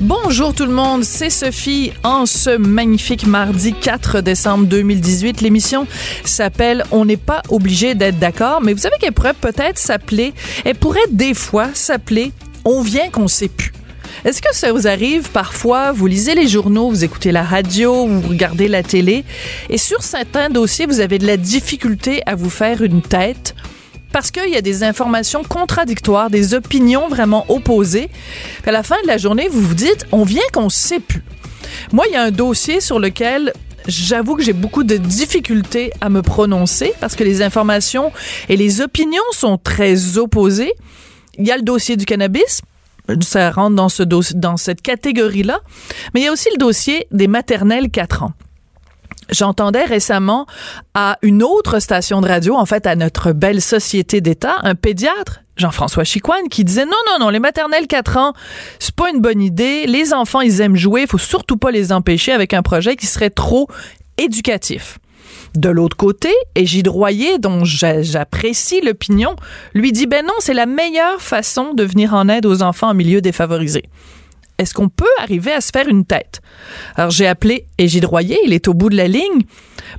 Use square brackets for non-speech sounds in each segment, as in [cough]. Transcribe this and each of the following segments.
Bonjour tout le monde, c'est Sophie en ce magnifique mardi 4 décembre 2018. L'émission s'appelle On n'est pas obligé d'être d'accord, mais vous savez qu'elle pourrait peut-être s'appeler, elle pourrait des fois s'appeler On vient qu'on sait plus. Est-ce que ça vous arrive? Parfois, vous lisez les journaux, vous écoutez la radio, vous regardez la télé, et sur certains dossiers, vous avez de la difficulté à vous faire une tête parce qu'il y a des informations contradictoires, des opinions vraiment opposées. À la fin de la journée, vous vous dites, on vient qu'on sait plus. Moi, il y a un dossier sur lequel j'avoue que j'ai beaucoup de difficultés à me prononcer parce que les informations et les opinions sont très opposées. Il y a le dossier du cannabis, ça rentre dans dans cette catégorie-là, mais il y a aussi le dossier des maternelles 4 ans. J'entendais récemment à une autre station de radio, en fait à notre belle société d'État, un pédiatre, Jean-François Chicoine, qui disait non, non, non, les maternelles 4 ans, c'est pas une bonne idée. Les enfants, ils aiment jouer, faut surtout pas les empêcher avec un projet qui serait trop éducatif. De l'autre côté, Égide Royer, dont j'apprécie l'opinion, lui dit ben non, c'est la meilleure façon de venir en aide aux enfants en milieu défavorisé est-ce qu'on peut arriver à se faire une tête? Alors, j'ai appelé Égide Royer, il est au bout de la ligne.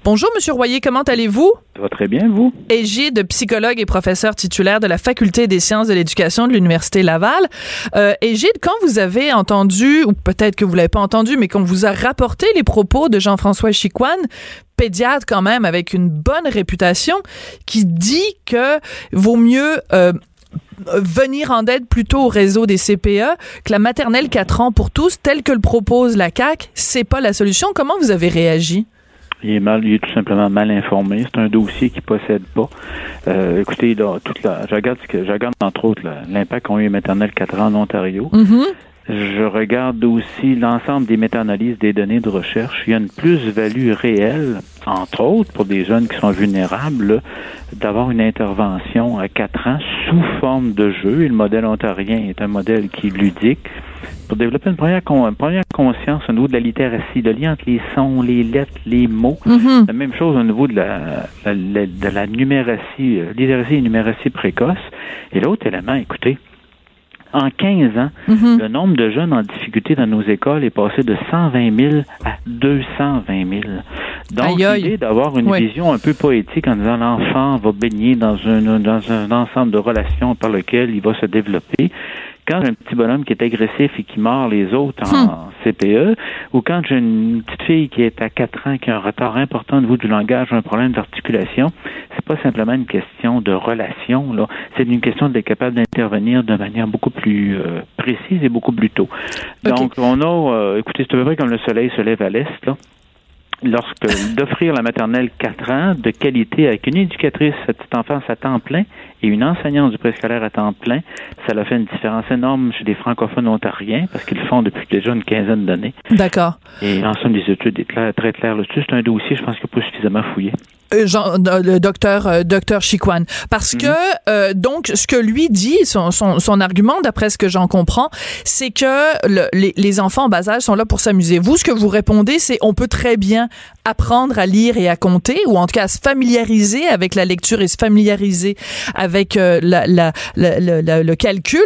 Bonjour, Monsieur Royer, comment allez-vous? Ça va très bien, vous? Égide, psychologue et professeur titulaire de la Faculté des sciences de l'éducation de l'Université Laval. Euh, Égide, quand vous avez entendu, ou peut-être que vous l'avez pas entendu, mais qu'on vous a rapporté les propos de Jean-François Chicoine, pédiatre quand même avec une bonne réputation, qui dit que vaut mieux euh, venir en aide plutôt au réseau des CPE, que la maternelle 4 ans pour tous, telle que le propose la CAQ, c'est pas la solution. Comment vous avez réagi? Il est mal, il est tout simplement mal informé. C'est un dossier qui possède pas. Euh, écoutez, là, toute la, je regarde ce que, je regarde entre autres l'impact qu'ont eu les maternelles 4 ans en Ontario. Mm-hmm. Je regarde aussi l'ensemble des méta-analyses des données de recherche. Il y a une plus-value réelle, entre autres, pour des jeunes qui sont vulnérables, d'avoir une intervention à 4 ans sous forme de jeu. Et le modèle ontarien est un modèle qui est ludique pour développer une première, première conscience au niveau de la littératie, le lien entre les sons, les lettres, les mots. Mm-hmm. La même chose au niveau de la, la, de la numératie, euh, littératie et numératie précoce. Et l'autre élément, écoutez, en 15 ans, Mhm. le nombre de jeunes en difficulté dans nos écoles est passé de 120 000 à 220 000. Donc, l'idée d'avoir une Oui. vision un peu poétique en disant l'enfant va baigner dans un, dans un ensemble de relations par lequel il va se développer. Quand j'ai un petit bonhomme qui est agressif et qui mord les autres en Hum. CPE, ou quand j'ai une petite fille qui est à 4 ans, qui a un retard important au niveau du langage, un problème d'articulation, c'est pas simplement une question de relation, là. C'est une question d'être capable d'intervenir de manière beaucoup plus euh, précise et beaucoup plus tôt. Donc, on a, euh, écoutez, c'est à peu près comme le soleil se lève à l'est, là. Lorsque [laughs] d'offrir la maternelle 4 ans de qualité avec une éducatrice à petite enfance à temps plein et une enseignante du préscolaire à temps plein, ça a fait une différence énorme chez les francophones ontariens parce qu'ils le font depuis déjà une quinzaine d'années. D'accord. Et l'ensemble des études est clair- très clair là-dessus. C'est un dossier, je pense, qu'il n'a pas suffisamment fouillé. Euh, Jean- euh, le docteur euh, docteur Chiquan. Parce que euh, donc ce que lui dit son, son, son argument d'après ce que j'en comprends c'est que le- les, les enfants en bas âge sont là pour s'amuser. Vous ce que vous répondez c'est on peut très bien apprendre à lire et à compter ou en tout cas à se familiariser avec la lecture et se familiariser avec euh, la, la, la- le calcul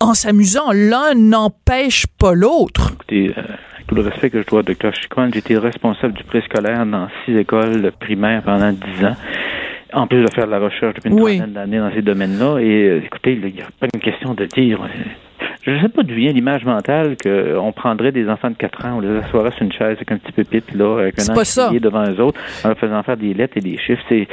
en s'amusant. L'un n'empêche pas l'autre. Euh, tout le respect que je dois au Dr. Chicoine, j'ai été responsable du préscolaire dans six écoles primaires pendant dix ans. En plus de faire de la recherche depuis une Oui. trentaine d'années dans ces domaines-là. Et euh, écoutez, il n'y a pas une question de dire. Je ne sais pas d'où vient l'image mentale qu'on prendrait des enfants de 4 ans, on les assoirait sur une chaise avec un petit pupitre, là, avec un encrier devant eux autres, en leur faisant faire des lettres et des chiffres. C'est,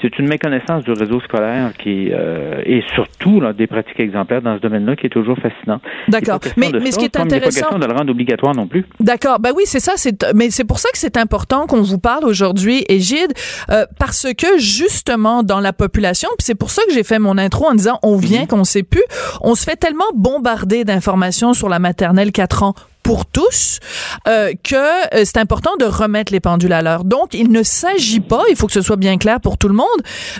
c'est une méconnaissance du réseau scolaire qui euh, et surtout là, des pratiques exemplaires dans ce domaine-là qui est toujours fascinant. D'accord. Mais, mais ce qui est intéressant. Pas question de le rendre obligatoire non plus. D'accord. Ben oui, c'est ça. C'est, mais c'est pour ça que c'est important qu'on vous parle aujourd'hui, Égide, euh, parce que justement, dans la population, puis c'est pour ça que j'ai fait mon intro en disant on vient, mhm. qu'on sait plus, on se fait tellement bombarder d'informations sur la maternelle 4 ans pour tous euh, que euh, c'est important de remettre les pendules à l'heure. Donc, il ne s'agit pas, il faut que ce soit bien clair pour tout le monde,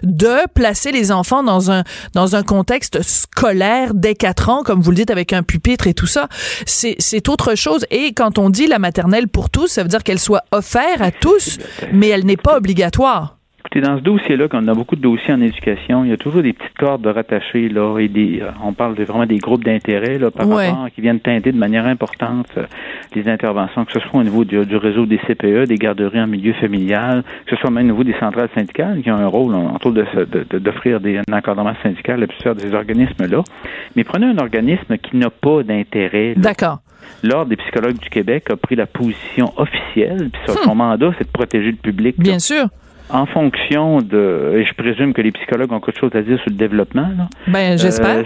de placer les enfants dans un dans un contexte scolaire dès quatre ans, comme vous le dites, avec un pupitre et tout ça. C'est c'est autre chose. Et quand on dit la maternelle pour tous, ça veut dire qu'elle soit offerte à tous, mais elle n'est pas obligatoire dans ce dossier-là, quand on a beaucoup de dossiers en éducation, il y a toujours des petites cordes rattachées, là, et des, euh, on parle de, vraiment des groupes d'intérêt, là, par rapport, qui viennent teinter de manière importante euh, les interventions, que ce soit au niveau du, réseau des CPE, des garderies en milieu familial, que ce soit même au niveau des centrales syndicales, qui ont un rôle, entre autres, d'offrir des, un encadrement syndical à plusieurs de ces organismes-là. Mais prenez un organisme qui n'a pas d'intérêt. D'accord. L'Ordre des psychologues du Québec a pris la position officielle, puis son hmm. mandat, c'est de protéger le public. Bien sûr en fonction de, et je présume que les psychologues ont quelque chose à dire sur le développement. Là. Ben, j'espère.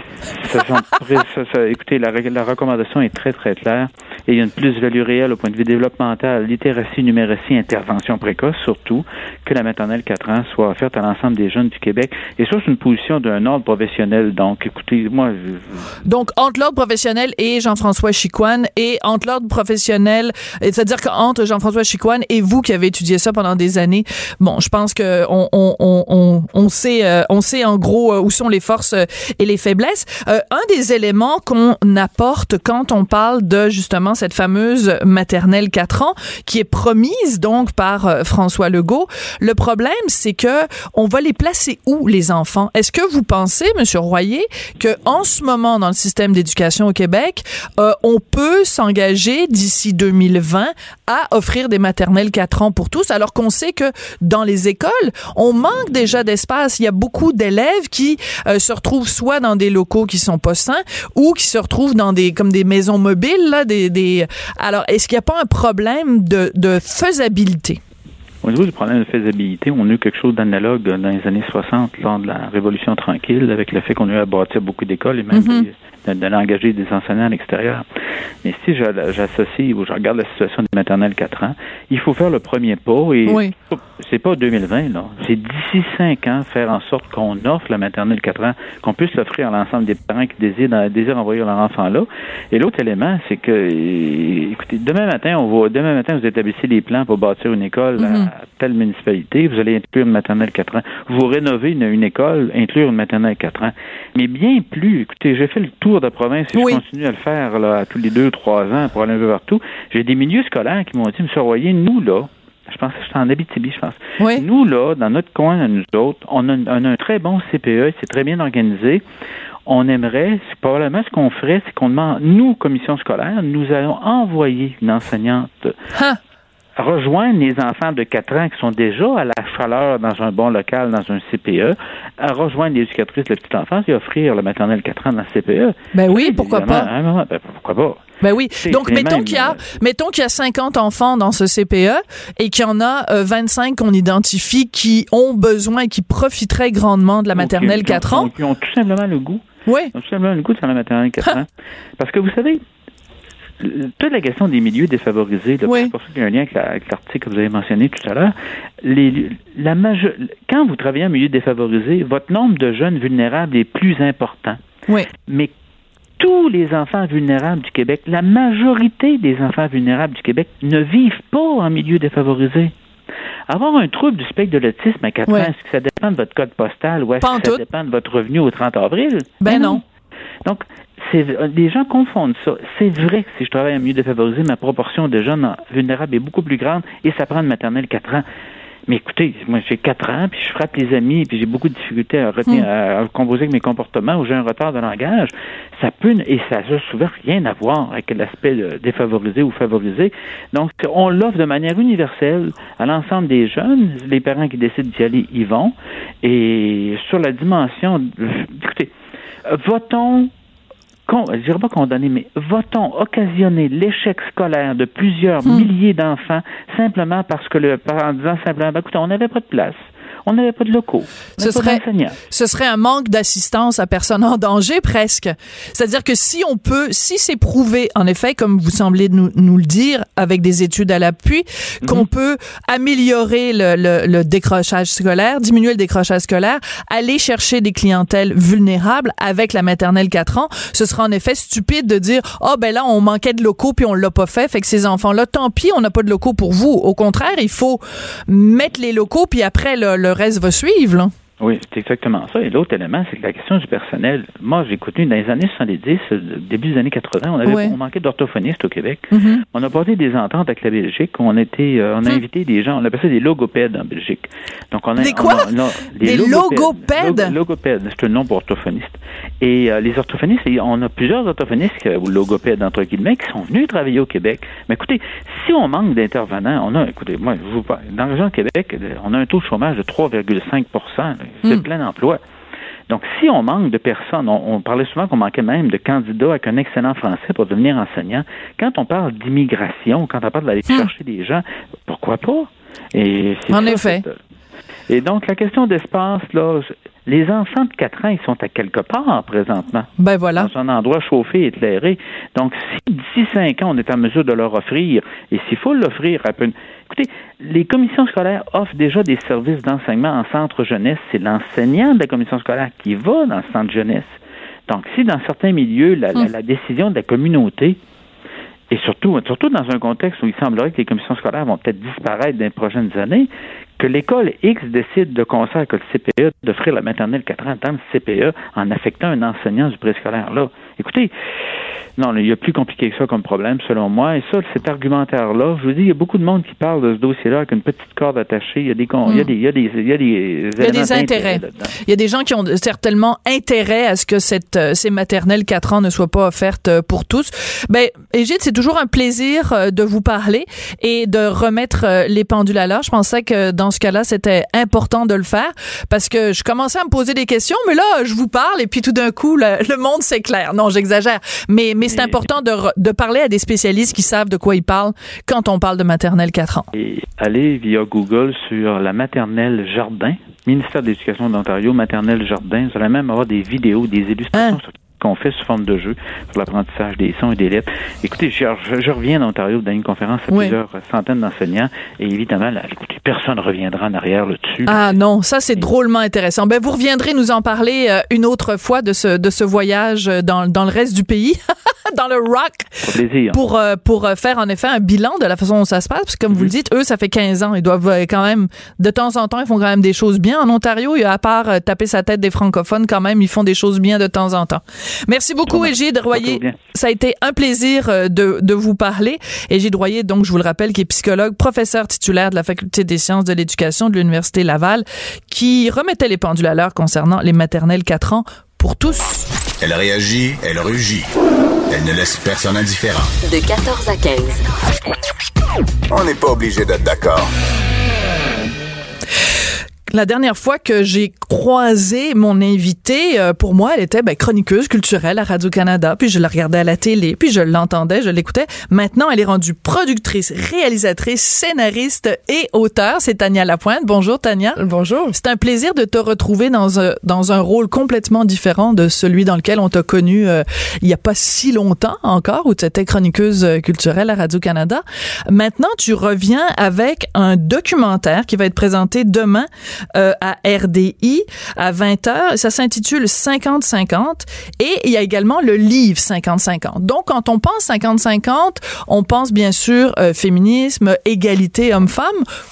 Euh, [laughs] écoutez, la, la, recommandation est très, très claire. Et il y a une plus-value réelle au point de vue développemental, littératie, numératie, intervention précoce, surtout, que la maternelle 4 ans soit offerte à l'ensemble des jeunes du Québec. Et ça, c'est une position d'un ordre professionnel. Donc, écoutez, moi... Donc, entre l'ordre professionnel et Jean-François Chicoine, et entre l'ordre professionnel, c'est-à-dire qu'entre Jean-François Chicoine et vous qui avez étudié ça pendant des années, bon, je pense pense que on, on, on, on sait euh, on sait en gros euh, où sont les forces euh, et les faiblesses. un des éléments qu'on apporte quand on parle de justement cette fameuse maternelle 4 ans qui est promise donc par François Legault, le problème c'est que on va les placer où les enfants? Est-ce que vous pensez monsieur Royer que en ce moment dans le système d'éducation au Québec, on peut s'engager d'ici 2020 à offrir des maternelles 4 ans pour tous alors qu'on sait que dans les écoles, on manque déjà d'espace. Il y a beaucoup d'élèves qui euh, se retrouvent soit dans des locaux qui sont pas sains ou qui se retrouvent dans des comme des maisons mobiles là, des, des... alors est-ce qu'il n'y a pas un problème de, de faisabilité? Au niveau du problème de faisabilité, on a eu quelque chose d'analogue dans les années 60 lors de la Révolution tranquille, avec le fait qu'on a eu à bâtir beaucoup d'écoles et même mm-hmm d'aller engager des enseignants à l'extérieur. Mais si j'associe ou je regarde la situation des maternelles 4 ans, il faut faire le premier pas et oui. c'est pas 2020, là. C'est d'ici 5 ans faire en sorte qu'on offre la maternelle 4 ans, qu'on puisse l'offrir à l'ensemble des parents qui désirent, désirent envoyer leur enfant là. Et l'autre élément, c'est que, écoutez, demain matin, on va, demain matin, vous établissez les plans pour bâtir une école à mhm. telle municipalité, vous allez inclure une maternelle 4 ans. Vous rénovez une, une école, inclure une maternelle 4 ans. Mais bien plus, écoutez, j'ai fait le tour de province et je continue à le faire là, tous les deux, trois ans pour aller un peu partout. J'ai des milieux scolaires qui m'ont dit, M. Royer, nous, là, je pense que c'est en Abitibi, je pense. Nous, là, dans notre coin, nous autres, on a, un très bon CPE, c'est très bien organisé. On aimerait, probablement ce qu'on ferait, c'est qu'on demande, nous, commission scolaire, nous allons envoyer une enseignante hein? Rejoindre les enfants de 4 ans qui sont déjà à la chaleur dans un bon local, dans un CPE, à rejoindre les éducatrices de la petite enfance et offrir le maternel 4 ans dans le CPE. Ben oui, pourquoi pas? Hein, ben, pourquoi pas? Ben oui. Donc, mettons qu'il y a, mettons qu'il y a 50 enfants dans ce CPE et qu'il y en a 25 euh, qu'on identifie qui ont besoin et qui profiteraient grandement de la maternelle 4 ans. Qui ont tout simplement le goût. Oui. Ils ont tout simplement le goût de faire la maternelle 4 ans. Parce que vous savez, toute la question des milieux défavorisés, c'est pour ça qu'il y a un lien avec l'article que vous avez mentionné tout à l'heure. La quand vous travaillez en milieu défavorisé, votre nombre de jeunes vulnérables est plus important. Oui. Mais tous les enfants vulnérables du Québec, la majorité des enfants vulnérables du Québec ne vivent pas en milieu défavorisé. Avoir un trouble du spectre de l'autisme à 4 ans, est-ce que ça dépend de votre code postal ou est-ce que ça dépend de votre revenu au 30 avril? Ben non. Donc, les gens confondent ça. C'est vrai que si je travaille en milieu défavorisé, ma proportion de jeunes vulnérables est beaucoup plus grande et ça prend une maternelle 4 ans. Mais écoutez, moi j'ai 4 ans, puis je frappe les amis, puis j'ai beaucoup de difficultés à retenir, hmm. à, composer avec mes comportements, ou j'ai un retard de langage. Ça peut, et ça n'a souvent rien à voir avec l'aspect défavorisé ou favorisé. Donc, on l'offre de manière universelle à l'ensemble des jeunes. Les parents qui décident d'y aller y vont. Et sur la dimension, écoutez, votons con, je dirais pas condamner, mais va-t-on occasionner l'échec scolaire de plusieurs Hmm. milliers d'enfants simplement parce que le parent disant simplement, ben, écoutez, on n'avait pas de place. On n'avait pas de locaux. Ce serait, ce serait un manque d'assistance à personne en danger presque. C'est-à-dire que si on peut, si c'est prouvé, en effet, comme vous semblez nous, nous le dire, avec des études à l'appui, qu'on peut améliorer le, le- le décrochage scolaire, diminuer le décrochage scolaire, aller chercher des clientèles vulnérables avec la maternelle 4 ans, ce sera en effet stupide de dire, oh ben là, on manquait de locaux puis on l'a pas fait, fait que ces enfants-là, tant pis, on n'a pas de locaux pour vous. Au contraire, il faut mettre les locaux puis après, le, le reste va suivre, là. Oui, c'est exactement ça. Et l'autre élément, c'est que la question du personnel. Moi, j'ai connu dans les années 70, euh, début des années 80, on avait Ouais. on manquait d'orthophonistes au Québec. Mhm. On a porté des ententes avec la Belgique. On était, euh, on a Hmm. invité des gens. On appelle ça des logopèdes en Belgique. Donc on a Des quoi? on a- on a- Des logopèdes? Log- logopèdes, c'est un nom pour orthophoniste. Et euh, les orthophonistes, on a plusieurs orthophonistes ou logopèdes entre guillemets qui sont venus travailler au Québec. Mais écoutez, si on manque d'intervenants, on a, écoutez, moi, je vous parle, dans la région de Québec, on a un taux de chômage de 3,5 C'est Hmm. plein emploi. Donc, si on manque de personnes, on, on parlait souvent qu'on manquait même de candidats avec un excellent français pour devenir enseignant. Quand on parle d'immigration, quand on parle d'aller Hmm. chercher des gens, pourquoi pas? Et En ça, effet. c'est- Et donc, la question d'espace, là, les enfants de 4 ans, ils sont à quelque part présentement, Ben voilà. dans un endroit chauffé, éclairé. Donc, si d'ici 5 ans, on est en mesure de leur offrir, et s'il faut l'offrir à peu... Écoutez, les commissions scolaires offrent déjà des services d'enseignement en centre jeunesse. C'est l'enseignant de la commission scolaire qui va dans le centre jeunesse. Donc, si dans certains milieux, la, la- la décision de la communauté, et surtout, surtout dans un contexte où il semblerait que les commissions scolaires vont peut-être disparaître dans les prochaines années, que l'école X décide de avec le CPE d'offrir la maternelle 4 ans dans le CPE en affectant un enseignant du préscolaire là. Écoutez, non, il y a plus compliqué que ça comme problème, selon moi. Et ça, cet argumentaire-là, je vous dis, il y a beaucoup de monde qui parle de ce dossier-là avec une petite corde attachée. Il y a des, il y a des, il y a des, il y a des, Il y a des intérêts. Il y a des gens qui ont certainement intérêt à ce que cette, euh, ces maternelles 4 ans ne soient pas offertes euh, pour tous. Ben, Égide, c'est toujours un plaisir euh, de vous parler et de remettre les pendules à l'heure. Je pensais que dans ce cas-là, c'était important de le faire parce que je commençais à me poser des questions, mais là, je vous parle et puis tout d'un coup, le, le monde s'éclaire. Non, j'exagère. Mais, mais c'est important de, de parler à des spécialistes qui savent de quoi ils parlent quand on parle de maternelle 4 ans. Et allez via Google sur la maternelle Jardin, ministère de l'Éducation d'Ontario, maternelle Jardin. Vous allez même avoir des vidéos, des illustrations Hein? sur- qu'on fait sous forme de jeu pour l'apprentissage des sons et des lettres. Écoutez, je, je- je reviens d'Ontario dans une conférence à Oui. plusieurs centaines d'enseignants et évidemment, là, écoutez, personne ne reviendra en arrière là-dessus. Ah non, ça c'est drôlement intéressant. Ben vous reviendrez nous en parler euh, une autre fois de ce de ce voyage euh, dans dans le reste du pays, [laughs] [laughs] dans le rock Pour plaisir. pour euh, pour euh, faire en effet un bilan de la façon dont ça se passe parce que comme vous le dites, eux ça fait 15 ans, ils doivent euh, quand même de temps en temps, ils font quand même des choses bien en Ontario, et à part taper sa tête des francophones quand même, ils font des choses bien de temps en temps. Merci beaucoup. Égide Royer. Ça a été un plaisir de, de vous parler. Égide Royer, donc, je vous le rappelle, qui est psychologue, professeur titulaire de la Faculté des sciences de l'éducation de l'Université Laval, qui remettait les pendules à l'heure concernant les maternelles 4 ans pour tous. Elle réagit, elle rugit. Elle ne laisse personne indifférent. De 14 à 15. On n'est pas obligé d'être d'accord. La dernière fois que j'ai croisé mon invité, euh, pour moi, elle était ben, chroniqueuse culturelle à Radio-Canada, puis je la regardais à la télé, puis je l'entendais, je l'écoutais. Maintenant, elle est rendue productrice, réalisatrice, scénariste et auteur. C'est Tania Lapointe. Bonjour, Tania. Bonjour. C'est un plaisir de te retrouver dans un, dans un rôle complètement différent de celui dans lequel on t'a connu euh, il y a pas si longtemps encore, où tu étais chroniqueuse euh, culturelle à Radio-Canada. Maintenant, tu reviens avec un documentaire qui va être présenté demain euh, à RDI à 20h. Ça s'intitule 50-50 et il y a également le livre 50-50. Donc, quand on pense 50-50, on pense bien sûr euh, féminisme, égalité homme-femme.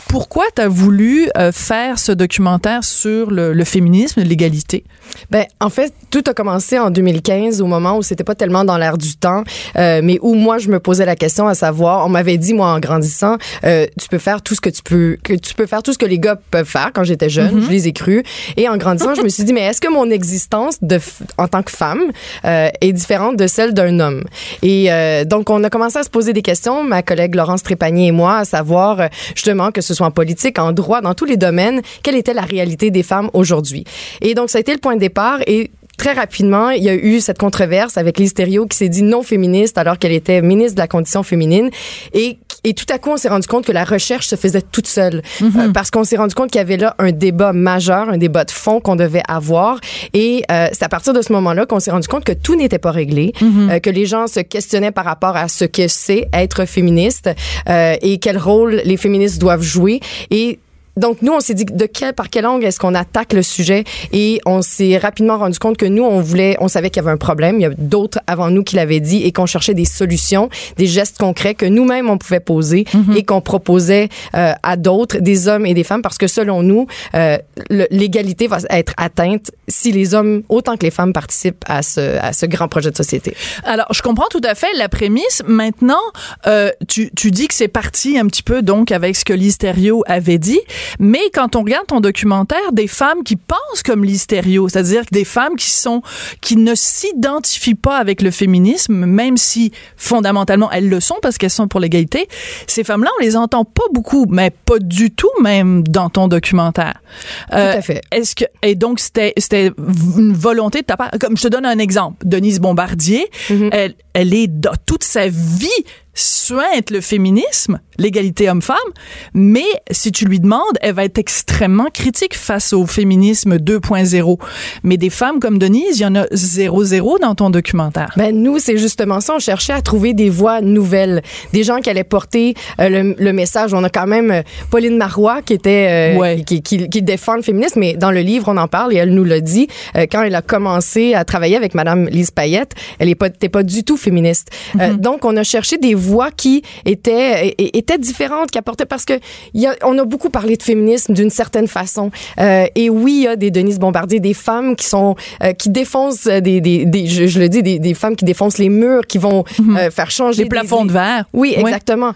Pourquoi tu as voulu euh, faire ce documentaire sur le, le féminisme, l'égalité? Ben, en fait, tout a commencé en 2015, au moment où c'était pas tellement dans l'air du temps, mais où moi je me posais la question à savoir, on m'avait dit moi en grandissant, tu peux faire tout ce que tu peux, que tu peux faire tout ce que les gars peuvent faire. Quand j'étais jeune, je les ai crus. Et en grandissant, je me suis dit, mais est-ce que mon existence de en tant que femme euh, est différente de celle d'un homme? Et euh, donc on a commencé à se poser des questions, ma collègue Laurence Trépanier et moi, à savoir euh, justement que ce soit en politique, en droit, dans tous les domaines, quelle était la réalité des femmes aujourd'hui? Et donc ça a été le point de départ et très rapidement, il y a eu cette controverse avec Lise Thériault qui s'est dit non féministe alors qu'elle était ministre de la condition féminine. Et, et tout à coup, on s'est rendu compte que la recherche se faisait toute seule. Euh, parce qu'on s'est rendu compte qu'il y avait là un débat majeur, un débat de fond qu'on devait avoir. Et euh, c'est à partir de ce moment-là qu'on s'est rendu compte que tout n'était pas réglé, euh, que les gens se questionnaient par rapport à ce que c'est être féministe euh, et quel rôle les féministes doivent jouer. Et donc nous, on s'est dit de quel, par quel angle est-ce qu'on attaque le sujet et on s'est rapidement rendu compte que nous, on voulait, on savait qu'il y avait un problème. Il y a d'autres avant nous qui l'avaient dit et qu'on cherchait des solutions, des gestes concrets que nous-mêmes on pouvait poser et qu'on proposait euh, à d'autres, des hommes et des femmes, parce que selon nous, euh, l'égalité va être atteinte si les hommes autant que les femmes participent à ce, à ce grand projet de société. Alors, je comprends tout à fait la prémisse. Maintenant, euh, tu, tu dis que c'est parti un petit peu donc avec ce que Listerio avait dit, mais quand on regarde ton documentaire, des femmes qui pensent comme Listerio, c'est-à-dire des femmes qui sont qui ne s'identifient pas avec le féminisme, même si fondamentalement elles le sont parce qu'elles sont pour l'égalité, ces femmes-là, on les entend pas beaucoup, mais pas du tout même dans ton documentaire. Euh, Tout à fait. Est-ce que et donc c'était c'était une volonté de ta part? Comme je te donne un exemple Denise Bombardier Mm-hmm. elle elle est dans toute sa vie sointe le féminisme l'égalité homme-femme mais si tu lui demandes elle va être extrêmement critique face au féminisme 2.0 mais des femmes comme Denise il y en a zéro zéro dans ton documentaire Ben nous, c'est justement ça. On cherchait à trouver des voix nouvelles, des gens qui allaient porter euh, le, le message. On a quand même euh, Pauline Marois qui était euh, Ouais. qui, qui, qui défend le féminisme, mais dans le livre on en parle et elle nous l'a dit quand elle a commencé à travailler avec Madame Lise Payette, elle est pas pas du tout féministe. Euh, donc on a cherché des voix qui étaient é- étaient différentes, qui apportaient parce que y a, on a beaucoup parlé de féminisme d'une certaine façon. Euh, et oui, il y a des Denise Bombardier, des femmes qui sont euh, qui défoncent des, des, des je, je le dis des, des femmes qui défoncent les murs, qui vont euh, faire changer les plafonds de verre oui, exactement.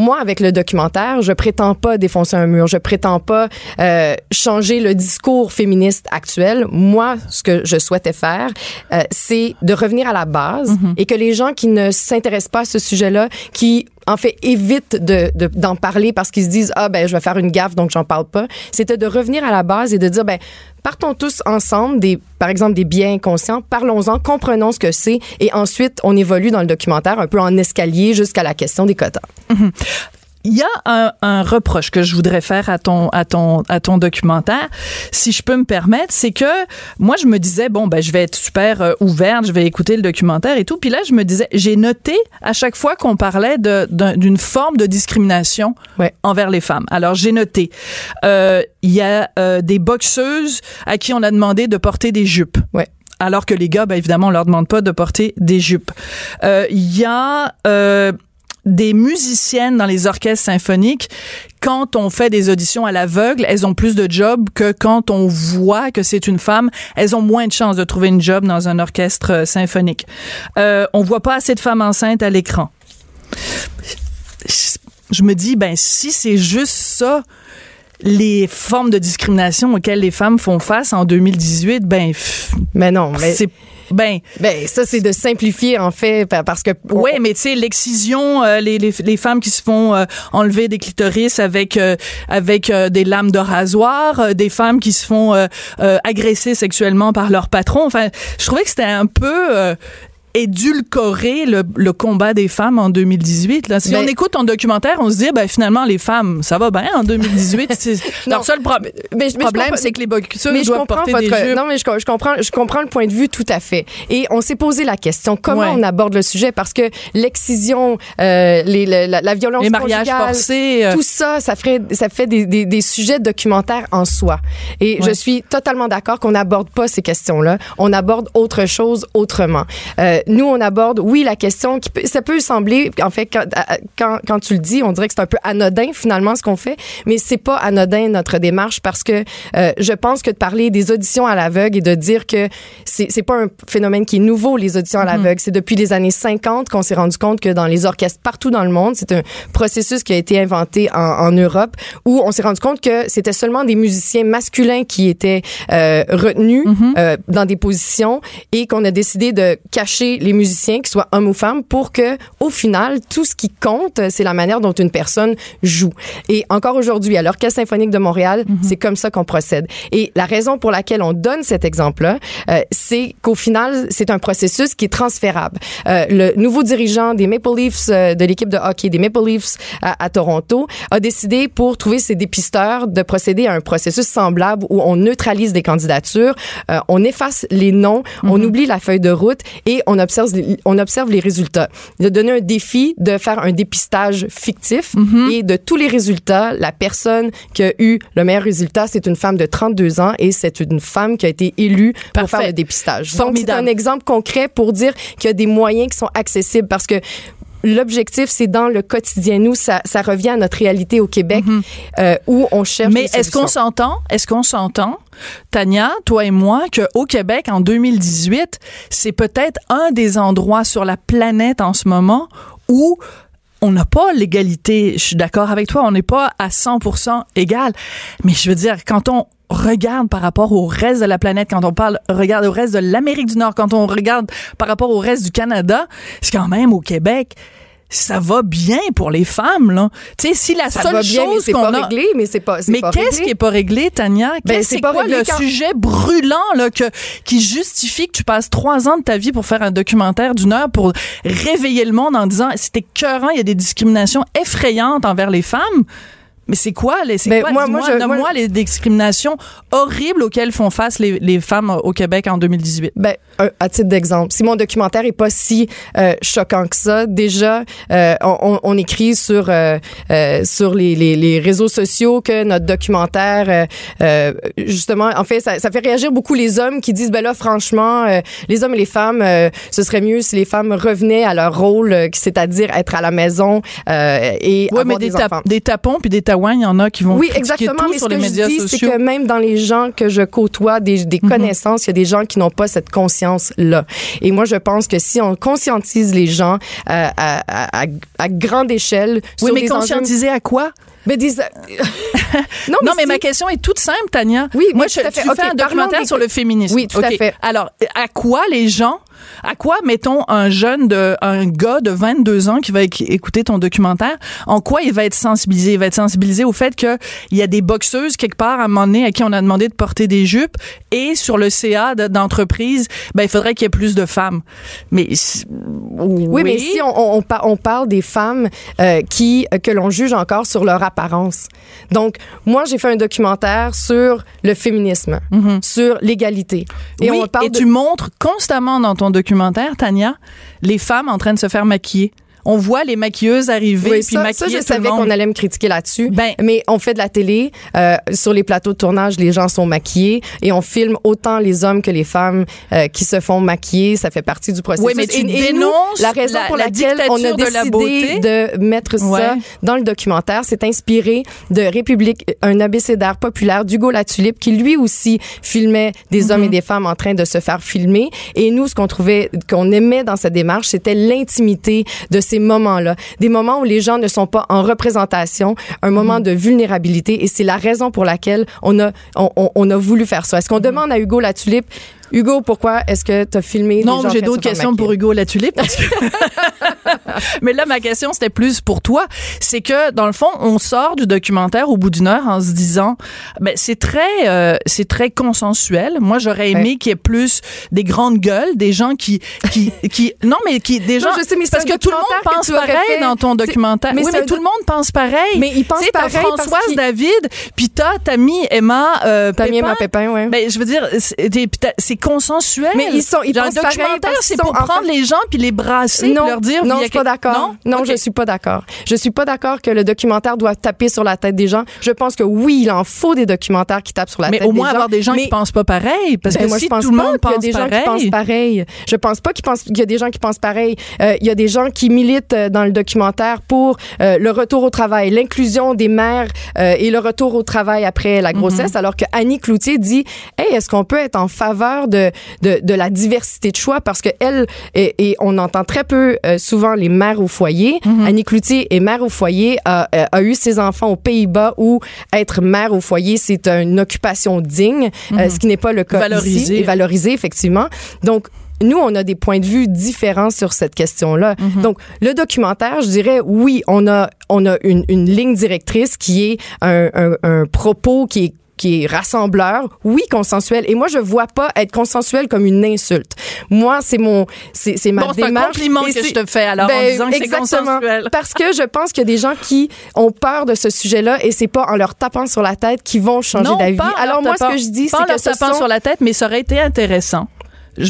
Moi, avec le documentaire, je prétends pas défoncer un mur. Je prétends pas euh, changer le discours féministe actuel. Moi, ce que je souhaitais faire, euh, c'est de revenir à la base et que les gens qui ne s'intéressent pas à ce sujet-là, qui en fait évitent de de- d'en parler parce qu'ils se disent ah ben je vais faire une gaffe donc j'en parle pas. C'était de revenir à la base et de dire ben partons tous ensemble des par exemple des biens inconscients, parlons-en, comprenons ce que c'est et ensuite on évolue dans le documentaire un peu en escalier jusqu'à la question des quotas. Il y a un, un reproche que je voudrais faire à ton à ton à ton documentaire, si je peux me permettre, c'est que moi je me disais bon ben je vais être super euh, ouverte, je vais écouter le documentaire et tout, puis là je me disais j'ai noté à chaque fois qu'on parlait d'une forme de discrimination Ouais. envers les femmes. Alors j'ai noté euh, il y a euh, des boxeuses à qui on a demandé de porter des jupes. Ouais. Alors que les gars, ben évidemment, on leur demande pas de porter des jupes. Euh, Il y a euh, des musiciennes dans les orchestres symphoniques, quand on fait des auditions à l'aveugle, elles ont plus de jobs que quand on voit que c'est une femme. Elles ont moins de chances de trouver une job dans un orchestre euh, symphonique. Euh, on voit pas assez de femmes enceintes à l'écran. Je me dis, ben si c'est juste ça, les formes de discrimination auxquelles les femmes font face en 2018, ben Mais non, mais c'est ben ben ça c'est de simplifier en fait pa- parce que Ouais, mais tu sais, l'excision, euh, les, les, les femmes qui se font euh, enlever des clitoris avec euh, avec des lames de rasoir, des femmes qui se font agresser sexuellement par leur patron. Enfin, je trouvais que c'était un peu euh, édulcorer le, le combat des femmes en 2018. Là. Si Ben- on écoute ton documentaire, on se dit, ben finalement, les femmes, ça va bien en 2018. [laughs] C'est- Non. Leur seul prob- Mais- problème, c'est que les boxeuses mais je doivent porter votre des non mais je, je comprends je comprends le point de vue tout à fait et on s'est posé la question comment Ouais. on aborde le sujet? Parce que l'excision euh, les, la, la- violence Les mariages forcés. euh, tout ça ça ferait ça fait des, des, des sujets documentaires en soi et Ouais. je suis totalement d'accord qu'on n'aborde pas ces questions là on aborde autre chose autrement Euh, nous on aborde oui la question qui peut, ça peut sembler en fait quand, quand quand tu le dis on dirait que c'est un peu anodin finalement ce qu'on fait mais c'est pas anodin notre démarche parce que euh, je pense que de parler des auditions à l'aveugle et de dire que c'est pas un phénomène qui est nouveau les auditions à l'aveugle. C'est depuis les années 50 qu'on s'est rendu compte que dans les orchestres partout dans le monde c'est un processus qui a été inventé en, en Europe où on s'est rendu compte que c'était seulement des musiciens masculins qui étaient euh, retenus euh, dans des positions et qu'on a décidé de cacher chez les musiciens, qu'ils soient hommes ou femmes, pour que, au final, tout ce qui compte, c'est la manière dont une personne joue. Et encore aujourd'hui, à l'Orchestre symphonique de Montréal, c'est comme ça qu'on procède. Et la raison pour laquelle on donne cet exemple-là, euh, c'est qu'au final, c'est un processus qui est transférable. Euh, le nouveau dirigeant des Maple Leafs, euh, de l'équipe de hockey des Maple Leafs à, à Toronto, a décidé pour trouver ses dépisteurs de procéder à un processus semblable où on neutralise des candidatures, on efface les noms, on oublie la feuille de route et on observe, on observe les résultats. Il a donné un défi de faire un dépistage fictif et de tous les résultats, la personne qui a eu le meilleur résultat, c'est une femme de 32 ans et c'est une femme qui a été élue pour faire le dépistage. Donc, c'est un exemple concret pour dire qu'il y a des moyens qui sont accessibles parce que L'objectif, c'est dans le quotidien. Nous, ça, ça revient à notre réalité au Québec euh, où on cherche Mais est-ce qu'on s'entend, est-ce qu'on s'entend, Tania, toi et moi, qu'au Québec, en 2018, c'est peut-être un des endroits sur la planète en ce moment où on n'a pas l'égalité? Je suis d'accord avec toi, on n'est pas à 100% égal. Mais je veux dire, quand on regarde par rapport au reste de la planète, quand on parle, regarde au reste de l'Amérique du Nord, quand on regarde par rapport au reste du Canada, c'est quand même au Québec. Ça va bien pour les femmes, là. Tu sais, si la ça seule va bien, mais chose c'est qu'on a, réglé, mais c'est pas. mais qu'est-ce qui est pas réglé, Tania? Ben, Qu'est-ce c'est c'est pas quoi réglé le quand- sujet brûlant là, que, qui justifie que tu passes trois ans de ta vie pour faire un documentaire d'une heure pour réveiller le monde en disant c'était écœurant, il y a des discriminations effrayantes envers les femmes? Mais c'est quoi, les, c'est Ben, quoi, moi- moi, je- nomme-moi moi- les discriminations horribles auxquelles font face les, les femmes au Québec en 2018. Ben, à titre d'exemple, si mon documentaire est pas si euh, choquant que ça, déjà, euh, on, on- écrit sur euh, euh, sur les, les, les réseaux sociaux que notre documentaire, euh, euh, justement, en fait, ça, ça fait réagir beaucoup les hommes qui disent, ben là, franchement, euh, les hommes et les femmes, euh, ce serait mieux si les femmes revenaient à leur rôle, c'est-à-dire être à la maison euh, et Oui, avoir mais des, des, enfants. des tapons puis des taouins, il y en a qui vont Oui, exactement. tout Mais sur ce les que je médias dis, c'est que même dans les gens que je côtoie, des, des connaissances, il y a des gens qui n'ont pas cette conscience-là. Et moi, je pense que si on conscientise les gens euh, à, à, à, à grande échelle Oui, sur mais enjeux- conscientiser à quoi? Ben, des- [laughs] non, Non, mais ma question est toute simple, Tania. Oui, moi, je, tout à fait. tu Ok, fais un documentaire des- sur le féminisme. Oui, tout à Ok. fait. Alors, à quoi les gens, à quoi mettons un jeune de, un gars de 22 ans qui va éc- écouter ton documentaire, en quoi il va être sensibilisé? Il va être sensibilisé au fait qu'il y a des boxeuses quelque part à un moment donné à qui on a demandé de porter des jupes et sur le CA de- d'entreprise, ben, il faudrait qu'il y ait plus de femmes. Mais, oui, Oui, mais si on, on, on par- on parle des femmes euh, qui euh, que l'on juge encore sur leur apparence. Donc, moi, j'ai fait un documentaire sur le féminisme, sur l'égalité. Et oui, on parle et de- tu montres constamment dans ton documentaire, Tania, les femmes en train de se faire maquiller. On voit les maquilleuses arriver Oui, puis ça, maquiller ça, je tout savais qu'on allait me critiquer là-dessus. Ben- mais on fait de la télé. euh, sur les plateaux de tournage, les gens sont maquillés et on filme autant les hommes que les femmes euh, qui se font maquiller. Ça fait partie du processus. Oui, mais tu et, et nous, la raison la- pour la laquelle on a dictature de la beauté. décidé de mettre ça Ouais. dans le documentaire, c'est inspiré de République, un abécédaire populaire d'Hugo Latulippe qui lui aussi filmait des Mhm. hommes et des femmes en train de se faire filmer. Et nous, ce qu'on trouvait, qu'on aimait dans cette démarche, c'était l'intimité de ces moments-là. Des moments où les gens ne sont pas en représentation, un moment Mhm. de vulnérabilité. Et c'est la raison pour laquelle on a, on, on- a voulu faire ça. Est-ce qu'on demande à Hugo Latulippe, Hugo, pourquoi est-ce que tu as filmé Non, j'ai d'autres questions pour Hugo Latulippe. Parce que... [laughs] Mais là, ma question, c'était plus pour toi. C'est que, dans le fond, on sort du documentaire au bout d'une heure en se disant, ben, c'est très, euh, c'est très consensuel. Moi, j'aurais aimé Ouais. qu'il y ait plus des grandes gueules, des gens qui, qui, qui, non, mais qui, des gens, je sais, mais c'est parce que tout le monde pense pareil dans ton documentaire. mais oui, mais tout le monde pense pareil. Mais ils pensent t'as pareil Françoise David, puis t'as Tammy Emma, euh, Pépin. Emma Pépin, ouais. Ben, je veux dire, t'as- c'est consensuel. Mais ils sont- ils Genre, pensent un pareil documentaire, c'est pour prendre fait- les gens puis les brasser, non, leur dire. non, je suis pas d'accord. Non, je suis pas d'accord. Je suis pas d'accord que le documentaire doit taper sur la tête des gens. Je pense que oui, il en faut des documentaires qui tapent sur la Mais tête au des moins gens. avoir des gens Mais- qui pensent pas pareil, parce Ben, que moi, si je pense tout le pas monde qu'il y a pense des gens qui pareil, pensent pareil. Je pense pas qu'il y a des gens qui pensent pareil. Euh, il y a des gens qui militent euh, dans le documentaire pour euh, le retour au travail, l'inclusion des mères euh, et le retour au travail après la grossesse, alors que Annie Cloutier dit Hey, est-ce qu'on peut être en faveur de, de, de la diversité de choix parce que elle et, et on entend très peu euh, souvent les mères au foyer. Annie Cloutier est mère au foyer, a, a- eu ses enfants aux Pays-Bas où être mère au foyer c'est une occupation digne, euh, ce qui n'est pas le cas Valorisé. ici, et valorisé effectivement. Donc nous, on a des points de vue différents sur cette question-là. Donc, le documentaire, je dirais, oui, on a, on a une, une ligne directrice qui est un, un, un propos qui est qui est rassembleur, oui, consensuel. Et moi, je vois pas être consensuel comme une insulte. Moi, c'est mon, c'est, c'est ma Bon, c'est un démarche. compliment que je te fais alors en Ben, disant que c'est exactement. consensuel. [laughs] Parce que je pense qu'il y a des gens qui ont peur de ce sujet-là et c'est pas en leur tapant sur la tête qu'ils vont changer d'avis. en Alors moi, ce que je dis, en c'est que leur ce tapant sont... sur la tête, mais ça aurait été intéressant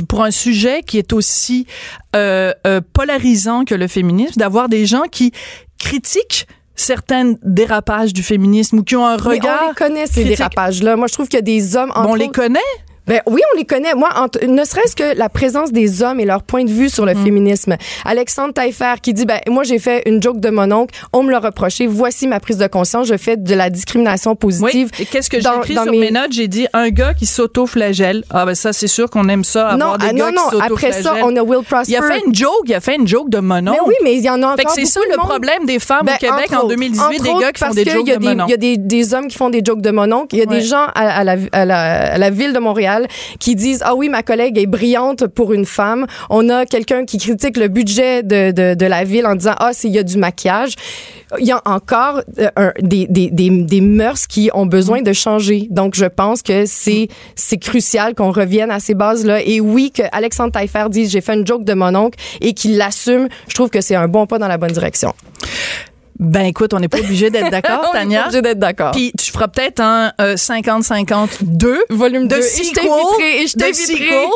pour un sujet qui est aussi euh, euh, polarisant que le féminisme, d'avoir des gens qui critiquent certains dérapages du féminisme ou qui ont un Mais on regard. les connaît, ces dérapages-là. Moi, je trouve qu'il y a des hommes... Bon, on les connaît. Ben oui, on les connaît. Moi, ne serait-ce que la présence des hommes et leur point de vue sur le Mm. féminisme. Alexandre Taillefer qui dit, ben moi j'ai fait une joke de mon oncle, on me l'a reproché. Voici ma prise de conscience. Je fais de la discrimination positive. Qu'est-ce que j'ai écrit dans sur mes- mes notes? J'ai dit un gars qui s'auto-flagelle. Ah, ben ça, c'est sûr qu'on aime ça, Non, des ah, gars non, non. qui Après ça, on a Will Prosper. Il a fait une joke, il a fait une joke de monon. Mais oui, mais il y en a encore Fait que c'est ça le monde. problème des femmes Ben, au Québec en autres. 2018, Entre des gars qui font des jokes de des- monon. Il y a des, des hommes qui font des jokes de mononcle. Il y a Ouais. des gens à, à la, à, la, à la ville de Montréal qui disent ah oui ma collègue est brillante pour une femme. On a quelqu'un qui critique le budget de, de, de la ville en disant ah c'est il y a du maquillage. Il y a encore euh, des, des, des, des mœurs qui ont besoin de changer. Donc je pense que c'est c'est crucial qu'on revienne à ces bases là. Et oui que Alexandre Taillefer dise j'ai fait une joke de mon oncle et qu'il l'assume. Je trouve que c'est un bon pas dans la bonne direction. Ben écoute, on n'est pas obligé d'être d'accord, [laughs] On est pas Tania. obligé d'être d'accord. Puis tu feras peut-être un euh, 50-52 volume de 2 sequel, et je sequel.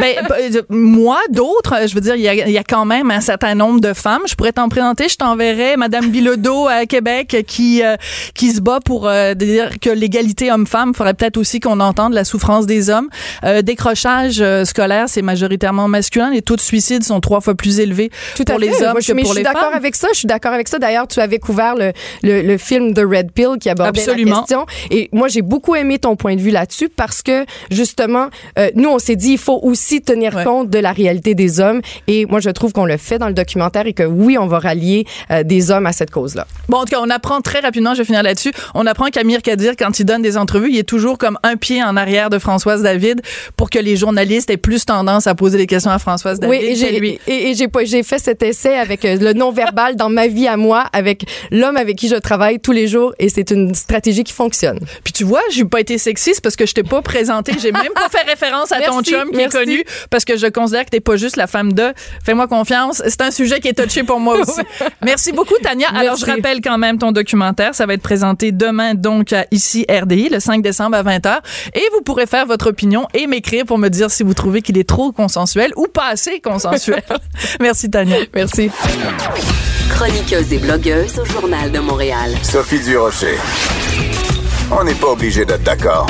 ben, euh, moi, d'autres, euh, je veux dire, il y y a quand même un certain nombre de femmes. Je pourrais t'en présenter. Je t'enverrai Madame Bilodeau à Québec qui euh, qui se bat pour euh, dire que l'égalité homme-femme. Faudrait peut-être aussi qu'on entende la souffrance des hommes. Euh, décrochage euh, scolaire, c'est majoritairement masculin. Les taux de suicide sont trois fois plus élevés Tout pour à les fait. hommes Moi, que mais pour je suis les d'accord femmes. avec ça. Je suis d'accord avec ça. D'ailleurs, tu avais couvert le, le, le film The Red Pill qui abordait Absolument. la question. Et moi, j'ai beaucoup aimé ton point de vue là-dessus parce que, justement, euh, nous, on s'est dit, il faut aussi tenir Ouais. compte de la réalité des hommes. Et moi, je trouve qu'on le fait dans le documentaire et que oui, on va rallier euh, des hommes à cette cause-là. Bon, en tout cas, on apprend très rapidement, je vais finir là-dessus, on apprend qu'Amir Kadir, quand il donne des entrevues, il est toujours comme un pied en arrière de Françoise David pour que les journalistes aient plus tendance à poser des questions à Françoise David Oui, et j'ai lui. et, et j'ai j'ai fait cet essai avec euh, le non-verbal dans ma vie à moi, avec l'homme avec qui je travaille tous les jours, et c'est une stratégie qui fonctionne. Puis tu vois, j'ai pas été sexiste parce que je t'ai pas présenté, j'ai même pas fait [laughs] référence à ton Merci, chum qui merci. est connu parce que je considère que t'es pas juste la femme de. Fais-moi confiance, c'est un sujet qui est touché pour moi [laughs] aussi. Merci beaucoup Tania. Alors je rappelle quand même ton documentaire, ça va être présenté demain donc à ici RDI le 5 décembre à 20h et vous pourrez faire votre opinion et m'écrire pour me dire si vous trouvez qu'il est trop consensuel ou pas assez consensuel. [laughs] Merci Tania. Merci. Chroniqueuse et blogueuse au Journal de Montréal. Sophie Durocher. On n'est pas obligé d'être d'accord.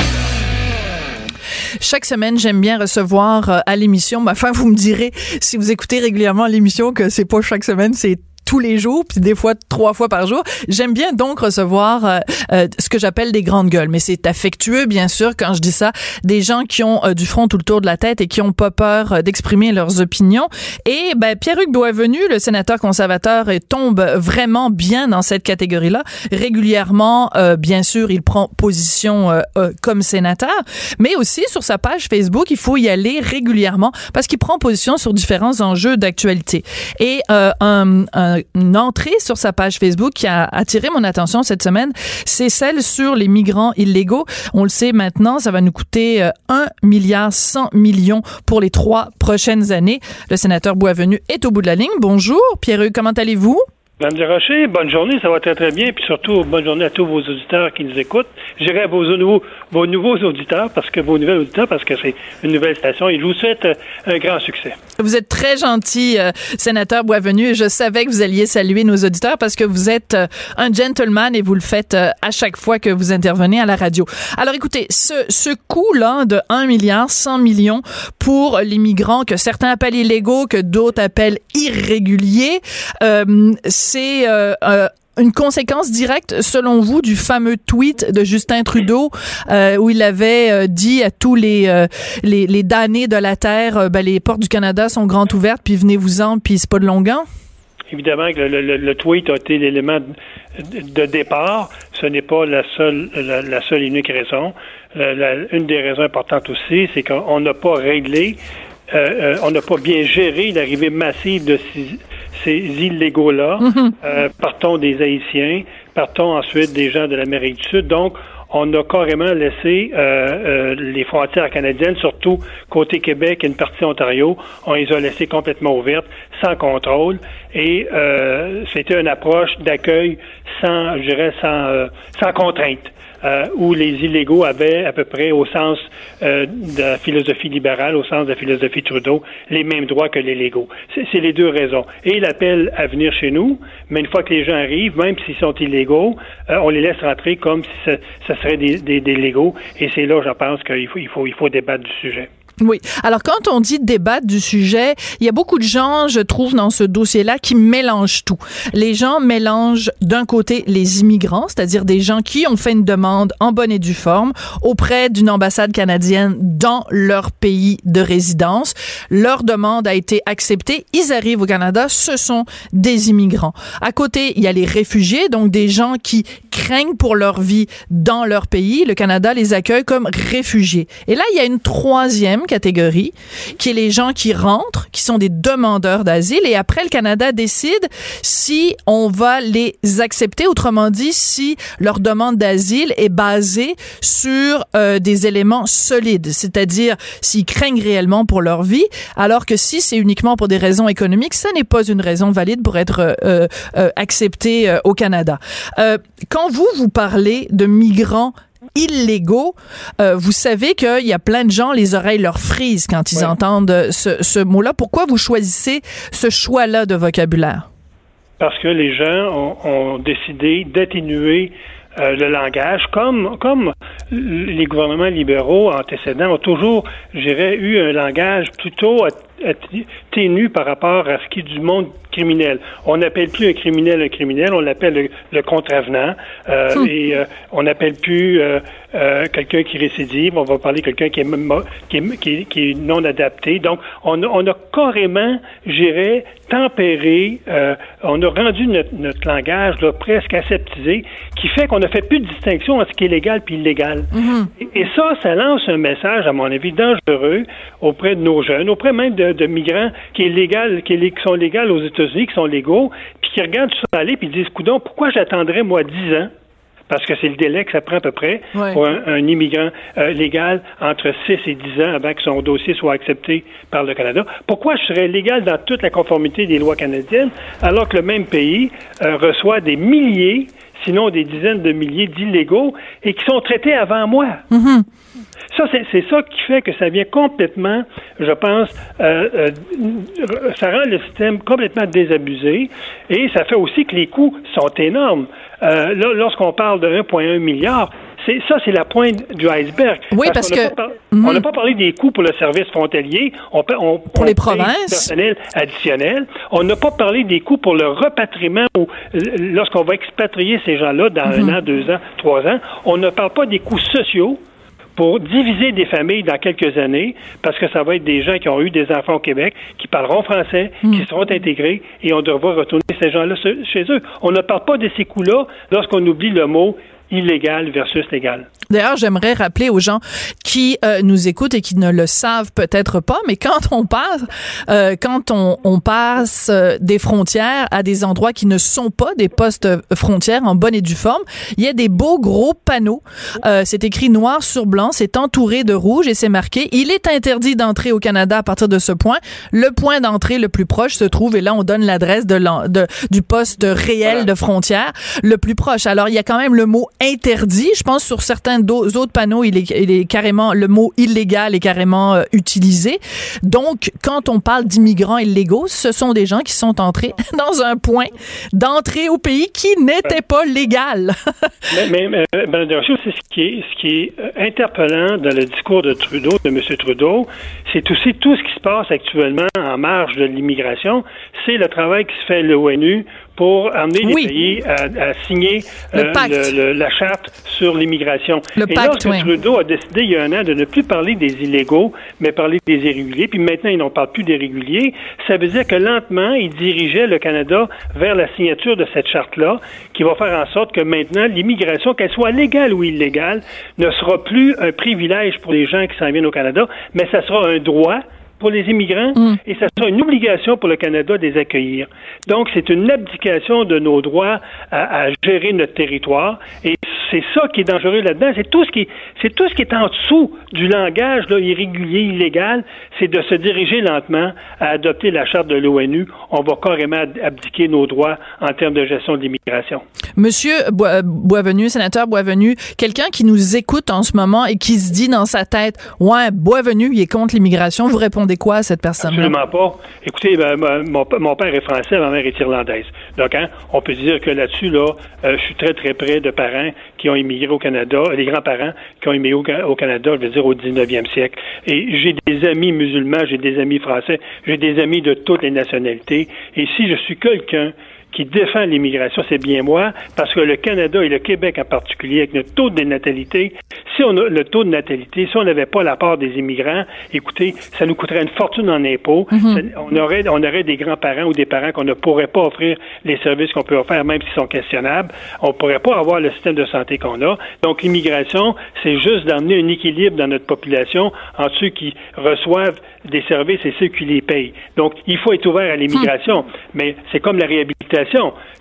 Chaque semaine, j'aime bien recevoir euh, à l'émission. Enfin, vous me direz si vous écoutez régulièrement l'émission que c'est pas chaque semaine, c'est tous les jours, puis des fois trois fois par jour. J'aime bien donc recevoir euh, euh, ce que j'appelle des grandes gueules, mais c'est affectueux bien sûr quand je dis ça, des gens qui ont euh, du front tout le tour de la tête et qui ont pas peur euh, d'exprimer leurs opinions. Et ben Pierre-Hugues Boisvenu, le sénateur conservateur, tombe vraiment bien dans cette catégorie-là. Régulièrement, euh, bien sûr, il prend position comme sénateur, mais aussi sur sa page Facebook, il faut y aller régulièrement parce qu'il prend position sur différents enjeux d'actualité. Et euh, un- un- une entrée sur sa page Facebook qui a attiré mon attention cette semaine, c'est celle sur les migrants illégaux. On le sait maintenant, ça va nous coûter euh, 1 milliard 100 millions pour les trois prochaines années. Le sénateur Boisvenu est au bout de la ligne. Bonjour, Pierre, comment allez-vous? Madame Desrochers, bonne journée, ça va très très bien, puis surtout bonne journée à tous vos auditeurs qui nous écoutent. Je dirais à vos nouveaux, vos nouveaux auditeurs, parce que vos nouvelles auditeurs, parce que c'est une nouvelle station, et je vous souhaite euh, un grand succès. Vous êtes très gentil, euh, sénateur Boisvenu, je savais que vous alliez saluer nos auditeurs parce que vous êtes euh, un gentleman et vous le faites euh, à chaque fois que vous intervenez à la radio. Alors écoutez, ce, ce coût-là de 1 milliard 100 millions pour les migrants que certains appellent illégaux, que d'autres appellent irréguliers, c'est euh, euh, une conséquence directe, selon vous, du fameux tweet de Justin Trudeau euh, où il avait dit à tous les, euh, les damnés de la terre, ben, les portes du Canada sont grandes ouvertes, puis venez-vous-en, puis c'est pas de longuant. Évidemment que le, tweet a été l'élément de, départ. Ce n'est pas la seule, la, seule et unique raison. Une des raisons importantes aussi, c'est qu'on n'a pas réglé euh, on n'a pas bien géré l'arrivée massive de ces, ces illégaux-là. Euh, partons des Haïtiens, partons ensuite des gens de l'Amérique du Sud. Donc, on a carrément laissé euh, euh, les frontières canadiennes, surtout côté Québec et une partie Ontario, on les a laissées complètement ouvertes, sans contrôle. Et euh, c'était une approche d'accueil sans, je dirais, sans, euh, sans contrainte. Euh, où les illégaux avaient à peu près, au sens euh, de la philosophie libérale, au sens de la philosophie Trudeau, les mêmes droits que les légaux. C'est les deux raisons. Et l'appel à venir chez nous, mais une fois que les gens arrivent, même s'ils sont illégaux, euh, on les laisse rentrer comme si ce, ce serait des, des, des légaux. Et c'est là, je pense qu'il faut, il faut, il faut débattre du sujet. Oui. Alors, quand on dit débattre du sujet, il y a beaucoup de gens, je trouve, dans ce dossier-là, qui mélangent tout. Les gens mélangent d'un côté les immigrants, c'est-à-dire des gens qui ont fait une demande en bonne et due forme auprès d'une ambassade canadienne dans leur pays de résidence. Leur demande a été acceptée. Ils arrivent au Canada. Ce sont des immigrants. À côté, il y a les réfugiés, donc des gens qui craignent pour leur vie dans leur pays. Le Canada les accueille comme réfugiés. Et là, il y a une troisième catégorie, qui est les gens qui rentrent, qui sont des demandeurs d'asile, et après, le Canada décide si on va les accepter, autrement dit, si leur demande d'asile est basée sur euh, des éléments solides, c'est-à-dire s'ils craignent réellement pour leur vie, alors que si c'est uniquement pour des raisons économiques, ça n'est pas une raison valide pour être euh, euh, accepté euh, au Canada. Euh, quand vous, vous parlez de migrants illégaux, euh, vous savez qu'il y a plein de gens, les oreilles leur frisent quand ils Ouais. entendent ce, ce mot-là. Pourquoi vous choisissez ce choix-là de vocabulaire? parce que les gens ont, ont décidé d'atténuer euh, le langage, comme, comme les gouvernements libéraux antécédents ont toujours, je dirais, eu un langage plutôt at- at- ténu par rapport à ce qui est du monde criminel. On n'appelle plus un criminel un criminel, on l'appelle le, le contravenant, euh, et euh, on n'appelle plus euh, quelqu'un qui récidive, on va parler de quelqu'un qui est, mo- qui, est, qui, est, qui est non adapté. Donc, on a, on a carrément, je dirais, tempéré, on a rendu notre, notre langage là, presque aseptisé, qui fait qu'on ne fait plus de distinction entre ce qui est légal puis illégal. et, et ça, ça lance un message, à mon avis, dangereux auprès de nos jeunes, auprès même de, de migrants qui, est légal, qui, est, qui sont légaux aux États-Unis, qui sont légaux, puis qui regardent ça aller, puis disent, coudon, pourquoi j'attendrais, moi, 10 ans? Parce que c'est le délai que ça prend à peu près Ouais. pour un, un immigrant euh, légal entre 6 et 10 ans avant que son dossier soit accepté par le Canada. Pourquoi je serais légal dans toute la conformité des lois canadiennes alors que le même pays euh, reçoit des milliers, sinon des dizaines de milliers d'illégaux et qui sont traités avant moi? Ça, c'est c'est ça qui fait que ça vient complètement, je pense, euh, euh, ça rend le système complètement désabusé et ça fait aussi que les coûts sont énormes. Euh, là, lorsqu'on parle de 1,1 milliard, c'est ça, c'est la pointe du iceberg. Oui, parce qu'on que- pas Mhm. on n'a pas parlé des coûts pour le service frontalier. On, Pour on les provinces. personnel additionnel. On n'a pas parlé des coûts pour le repatriement ou l- lorsqu'on va expatrier ces gens-là dans Mhm. un an, deux ans, trois ans. On ne parle pas des coûts sociaux pour diviser des familles dans quelques années, parce que ça va être des gens qui ont eu des enfants au Québec, qui parleront français, qui seront intégrés, et on devra retourner ces gens-là chez eux. On ne parle pas de ces coûts-là lorsqu'on oublie le mot illégal versus légal. D'ailleurs, j'aimerais rappeler aux gens qui euh, nous écoutent et qui ne le savent peut-être pas, mais quand on passe, euh, quand on, on passe euh, des frontières à des endroits qui ne sont pas des postes frontières en bonne et due forme, il y a des beaux gros panneaux. Euh, c'est écrit noir sur blanc, c'est entouré de rouge et c'est marqué il est interdit d'entrer au Canada à partir de ce point. Le point d'entrée le plus proche se trouve et là on donne l'adresse de, de- du poste réel de frontière le plus proche. Alors il y a quand même le mot interdit. Je pense sur certains autres panneaux, il est, carrément le mot illégal est carrément euh, utilisé. Donc quand on parle d'immigrants illégaux, ce sont des gens qui sont entrés [laughs] dans un point d'entrée au pays qui n'était pas légal. [laughs] Mais, mais, mais c'est ce qui est, ce qui est euh, interpellant dans le discours de Trudeau, de M. Trudeau, c'est aussi tout ce qui se passe actuellement en marge de l'immigration, c'est le travail qui se fait à l'ONU pour amener Oui. les pays à, à signer Le euh, pacte. le- le- la charte sur l'immigration. Le Et pacte, lorsque oui. Trudeau a décidé il y a un an de ne plus parler des illégaux, mais parler des irréguliers, puis maintenant il n'en parle plus des réguliers, ça veut dire que lentement, il dirigeait le Canada vers la signature de cette charte-là, qui va faire en sorte que maintenant, l'immigration, qu'elle soit légale ou illégale, ne sera plus un privilège pour les gens qui s'en viennent au Canada, mais ça sera un droit pour les immigrants Mm. et ça sera une obligation pour le Canada de les accueillir. Donc, c'est une abdication de nos droits à, à gérer notre territoire et c'est ça qui est dangereux là-dedans. C'est tout ce qui, c'est tout ce qui est en dessous du langage là, irrégulier, illégal, c'est de se diriger lentement à adopter la charte de l'ONU. On va carrément ab- abdiquer nos droits en termes de gestion de l'immigration. Monsieur euh, Boisvenu, sénateur Boisvenu, quelqu'un qui nous écoute en ce moment et qui se dit dans sa tête, ouais, Boisvenu, il est contre l'immigration, vous répondez quoi à cette personne-là? Absolument pas. Écoutez, ben, mon, mon père est français, ma mère est irlandaise. Donc, hein, on peut dire que là-dessus, là, euh, je suis très, très près de parents qui ont immigré au Canada, des grands-parents qui ont immigré au, au Canada, je veux dire, au 19e siècle. Et j'ai des amis musulmans, j'ai des amis français, j'ai des amis de toutes les nationalités. Et si je suis quelqu'un qui défend l'immigration, c'est bien moi, parce que le Canada et le Québec en particulier, avec notre taux de natalité, si on a le taux de natalité, si on n'avait pas la part des immigrants, écoutez, ça nous coûterait une fortune en impôts. Ça- on aurait, on aurait des grands-parents ou des parents qu'on ne pourrait pas offrir les services qu'on peut offrir, même s'ils sont questionnables. On ne pourrait pas avoir le système de santé qu'on a. Donc, l'immigration, c'est juste d'amener un équilibre dans notre population entre ceux qui reçoivent des services et ceux qui les payent. Donc, il faut être ouvert à l'immigration, mais c'est comme la réhabilitation.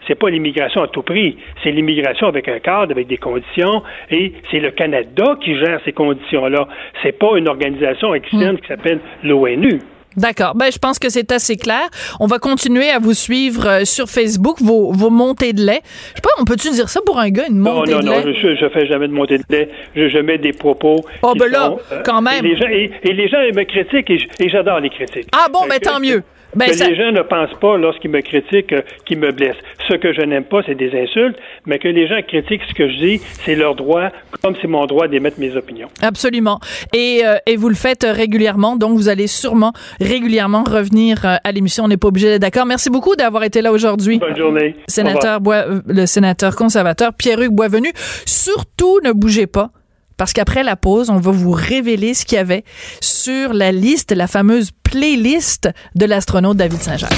C'est pas l'immigration à tout prix, c'est l'immigration avec un cadre, avec des conditions, et c'est le Canada qui gère ces conditions-là. C'est pas une organisation externe qui s'appelle l'ONU. D'accord. Ben, je pense que c'est assez clair. On va continuer à vous suivre euh, sur Facebook, vos, vos montées de lait. Je sais pas, on peut-tu dire ça pour un gars, une Non, montée non, de non, lait? je, je fais jamais de montée de lait. Je, je mets des propos. Oh, qui ben là, sont, euh, quand même. Et les gens, et, et les gens ils me critiquent et j'adore les critiques. Ah bon, Euh, ben que- tant mieux. Ben, que ça- les gens ne pensent pas, lorsqu'ils me critiquent, euh, qu'ils me blessent. Ce que je n'aime pas, c'est des insultes, mais que les gens critiquent ce que je dis, c'est leur droit, comme c'est mon droit d'émettre mes opinions. Absolument. Et, euh, et vous le faites euh, régulièrement, donc vous allez sûrement régulièrement revenir euh, à l'émission. On n'est pas obligé d'être d'accord. Merci beaucoup d'avoir été là aujourd'hui. Bonne journée. Sénateur Bois, le sénateur conservateur Pierre-Hugues Boisvenu. Surtout ne bougez pas. Parce qu'après la pause, on va vous révéler ce qu'il y avait sur la liste, la fameuse playlist de l'astronaute David Saint-Jacques.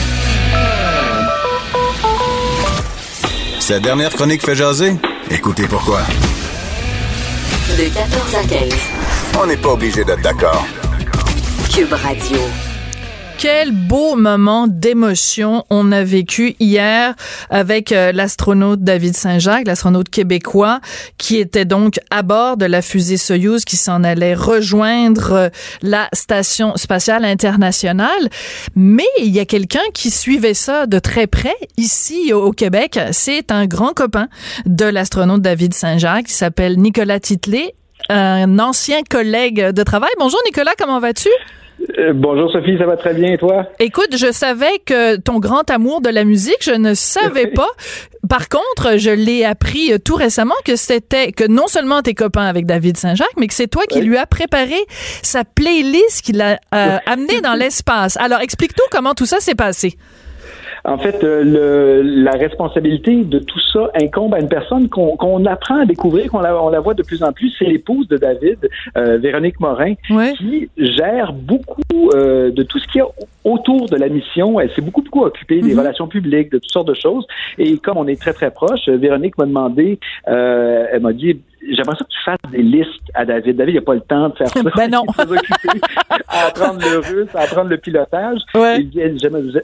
Sa dernière chronique fait jaser? Écoutez pourquoi. De 14 à 15. On n'est pas obligé d'être d'accord. Cube Radio. Quel beau moment d'émotion on a vécu hier avec euh, l'astronaute David Saint-Jacques, l'astronaute québécois, qui était donc à bord de la fusée Soyouz qui s'en allait rejoindre euh, la station spatiale internationale. Mais il y a quelqu'un qui suivait ça de très près ici au Québec. C'est un grand copain de l'astronaute David Saint-Jacques qui s'appelle Nicolas Titley, un ancien collègue de travail. Bonjour Nicolas, comment vas-tu? Euh, bonjour Sophie, ça va très bien et toi? Écoute, je savais que ton grand amour de la musique, je ne savais [laughs] pas. Par contre, je l'ai appris euh, tout récemment que c'était que non seulement t'es copain avec David Saint-Jacques, mais que c'est toi qui lui as préparé sa playlist qu'il a euh, amené dans l'espace. Alors, explique-nous comment tout ça s'est passé. En fait, euh, le, la responsabilité de tout ça incombe à une personne qu'on apprend à découvrir, qu'on la, on la voit de plus en plus, c'est l'épouse de David, euh, Véronique Morin, qui gère beaucoup euh, de tout ce qu'il y a autour de la mission. Elle s'est beaucoup, beaucoup occupée des Mhm. relations publiques, de toutes sortes de choses. Et comme on est très, très proche, euh, Véronique m'a demandé, euh, elle m'a dit, j'aimerais ça que tu fasses des listes à David. David, il n'a pas le temps de faire [laughs] ça. Ben non. Il est très occupé à apprendre le russe, à apprendre le pilotage. Ouais.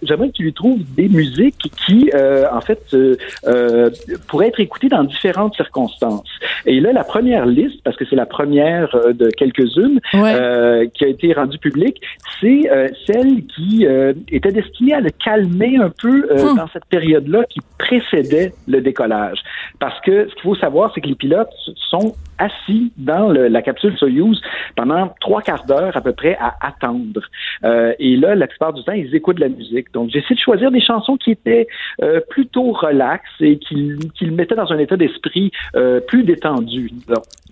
J'aimerais que tu lui trouves des musiques qui, euh, en fait, euh, euh, pourraient être écoutées dans différentes circonstances. Et là, la première liste, parce que c'est la première euh, de quelques-unes, Ouais. euh, qui a été rendue publique, c'est celle qui était destinée à le calmer un peu Hmm. dans cette période-là qui précédait le décollage. Parce que ce qu'il faut savoir, c'est que les pilotes sont assis dans le- la capsule Soyuz pendant trois quarts d'heure à peu près à attendre. Euh, et là, la plupart du temps, ils écoutent de la musique. Donc, j'ai essayé de choisir des chansons qui étaient euh, plutôt relaxes et qui, qui le mettaient dans un état d'esprit euh, plus détendu.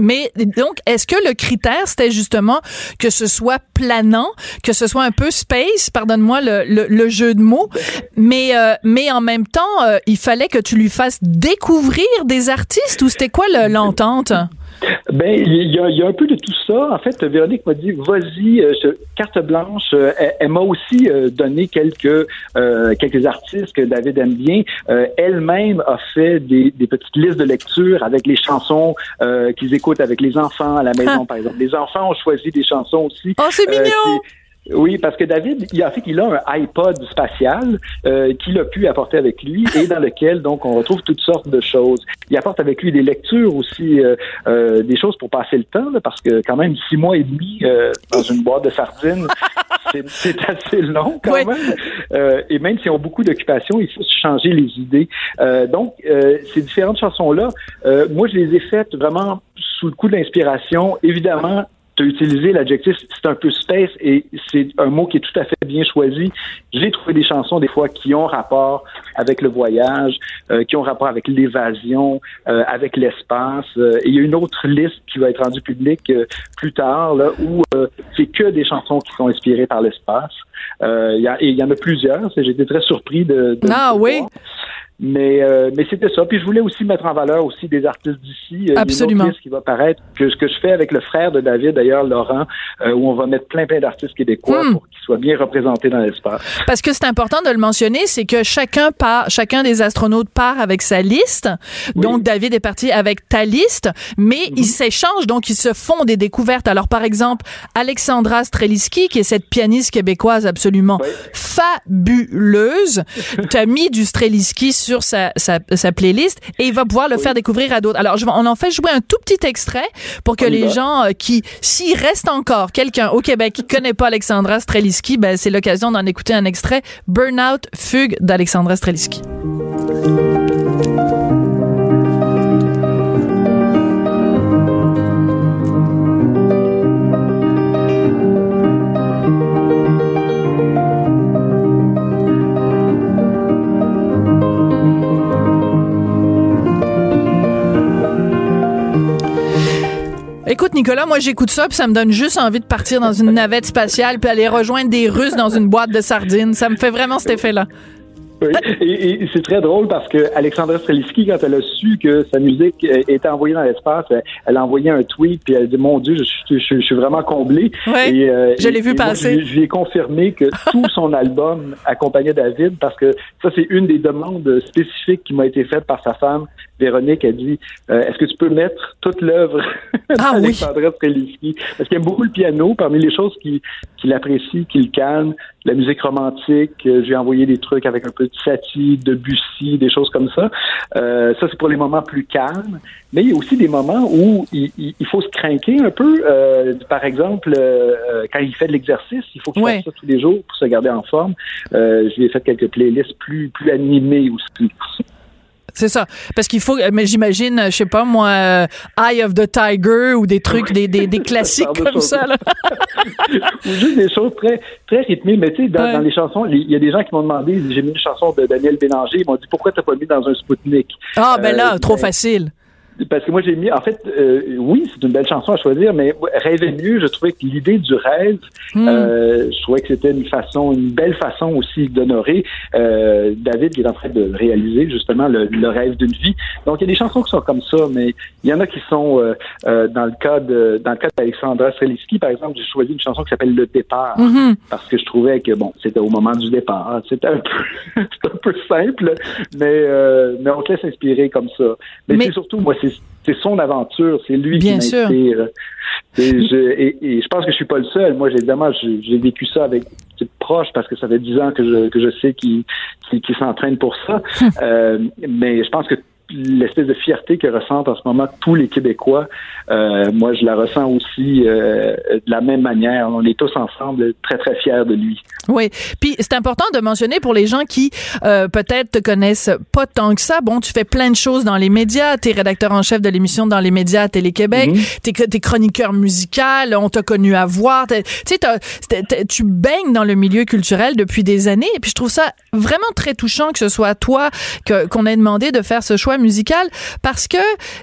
Mais donc, est-ce que le critère, c'était justement que ce soit planant, que ce soit un peu space, pardonne-moi le, le, le jeu de mots, mais, euh, mais en même temps, euh, il fallait que tu lui fasses découvrir des artistes ou c'était quoi le- l'entente? Ben, il y, a, il y a un peu de tout ça. En fait, Véronique m'a dit, vas-y, euh, carte blanche. Euh, elle elle m'a aussi euh, donné quelques euh, quelques artistes que David aime bien. Elle-même a fait des, des petites listes de lecture avec les chansons euh, qu'ils écoutent avec les enfants à la maison, par exemple. Les enfants ont choisi des chansons aussi. Oh, c'est mignon! Oui, parce que David, il a fait qu'il a un iPod spatial euh, qu'il a pu apporter avec lui et dans lequel donc on retrouve toutes sortes de choses. Il apporte avec lui des lectures aussi, euh, euh, des choses pour passer le temps, là, parce que quand même six mois et demi euh, dans une boîte de sardines, [laughs] c'est- assez long quand même. Euh, et même s'ils ont beaucoup d'occupations, il faut se changer les idées. Euh, donc, euh, ces différentes chansons-là, euh, moi, je les ai faites vraiment sous le coup de l'inspiration. Évidemment, tu as utilisé l'adjectif, c'est un peu space et c'est un mot qui est tout à fait bien choisi. J'ai trouvé des chansons des fois qui ont rapport avec le voyage, euh, qui ont rapport avec l'évasion, euh, avec l'espace. Euh, et il y a une autre liste qui va être rendue publique euh, plus tard là, où euh, c'est que des chansons qui sont inspirées par l'espace. Euh, il y a- et il y en a plusieurs. J'ai été très surpris de, de Ah oui? Mais, euh, mais c'était ça. Puis je voulais aussi mettre en valeur aussi des artistes d'ici. Euh, Absolument. liste qui va paraître, que ce que je fais avec le frère de David, d'ailleurs, Laurent, euh, où on va mettre plein plein d'artistes québécois Hmm. pour qu'ils soient bien représentés dans l'espace. Parce que c'est important de le mentionner, c'est que chacun part, chacun des astronautes part avec sa liste. Donc David est parti avec ta liste, mais Mhm. ils s'échangent, donc ils se font des découvertes. Alors par exemple, Alexandra Streliski, qui est cette pianiste québécoise absolument fabuleuse, t'as mis du Streliski sur sa, sa, sa playlist et il va pouvoir le faire découvrir à d'autres. Alors je on en fait jouer un tout petit extrait pour que On les gens euh, qui, s'il reste encore quelqu'un au Québec qui connaît pas Alexandra Streliski, ben c'est l'occasion d'en écouter un extrait. Burnout Fugue d'Alexandra Streliski. Nicolas, moi, j'écoute ça, puis ça me donne juste envie de partir dans une navette spatiale, puis aller rejoindre des Russes dans une boîte de sardines. Ça me fait vraiment cet effet-là. Oui. [laughs] Et, et c'est très drôle parce que Alexandra Streliski, quand elle a su que sa musique euh, était envoyée dans l'espace, elle, a envoyé un tweet puis elle a dit mon Dieu, je, suis- je, je suis vraiment comblée. Et, euh, je l'ai vu et moi, passer. je, lui- je lui ai confirmé que [laughs] tout son album accompagnait David parce que ça c'est une des demandes spécifiques qui m'a été faite par sa femme Véronique. Elle dit euh, est-ce que tu peux mettre toute l'œuvre [laughs] Ah oui. d'Alexandra Streliski? Parce qu'il aime beaucoup le piano. Parmi les choses qu'il qu'il apprécie, qu'il calme, la musique romantique. euh, J'ai envoyé des trucs avec un peu de Satie, de Bussy, des choses comme ça. Euh, ça, c'est pour les moments plus calmes. Mais il y a aussi des moments où il, il- il faut se craquer un peu. Euh, par exemple, euh, euh, quand il fait de l'exercice, il faut qu'il Ouais. fasse ça tous les jours pour se garder en forme. Euh, je lui ai fait quelques playlists plus, plus animées aussi. C'est ça. Parce qu'il faut, mais j'imagine, je sais pas moi, euh, Eye of the Tiger ou des trucs, des, des, des classiques comme ça. Là. [laughs] Ou juste des choses très, très rythmées. Mais tu sais, dans, Ouais. dans les chansons, il y a des gens qui m'ont demandé, j'ai mis une chanson de Daniel Bélanger, ils m'ont dit pourquoi t'as pas mis dans un Spoutnik? Ah, ben là, Euh, trop ben, facile. Parce que moi, j'ai mis, en fait, euh, oui, c'est une belle chanson à choisir, mais Rêver mieux, je trouvais que l'idée du rêve, Hmm. euh, je trouvais que c'était une façon, une belle façon aussi d'honorer euh, David qui est en train de réaliser justement le, le rêve d'une vie. Donc, il y a des chansons qui sont comme ça, mais il y en a qui sont, euh, euh, dans le cas de, dans le cas d'Alexandra Streliski, par exemple, j'ai choisi une chanson qui s'appelle Le départ, Mhm. parce que je trouvais que, bon, c'était au moment du départ. C'était un peu, [laughs] un peu simple, mais, euh, mais on te laisse inspirer comme ça. Mais, Mais- c'est surtout, moi, c'est, c'est son aventure, c'est lui Bien qui m'inspire. Et je, et, et je pense que je suis pas le seul. Moi, j'ai- évidemment, j'ai, vécu ça avec proche parce que ça fait dix ans que je, que je sais qu'il, s'entraîne pour ça. [laughs] Euh, mais je pense que l'espèce de fierté que ressentent en ce moment tous les Québécois, euh, moi, je la ressens aussi euh, de la même manière. On est tous ensemble très, très fiers de lui. Oui. Puis c'est important de mentionner pour les gens qui euh, peut-être te connaissent pas tant que ça. Bon, tu fais plein de choses dans les médias. T'es rédacteur en chef de l'émission dans les médias à Télé-Québec. T'es T'es chroniqueur musical. On t'a connu à voir. Tu sais, tu baignes dans le milieu culturel depuis des années. Et puis je trouve ça vraiment très touchant que ce soit toi que- qu'on ait demandé de faire ce choix musical parce que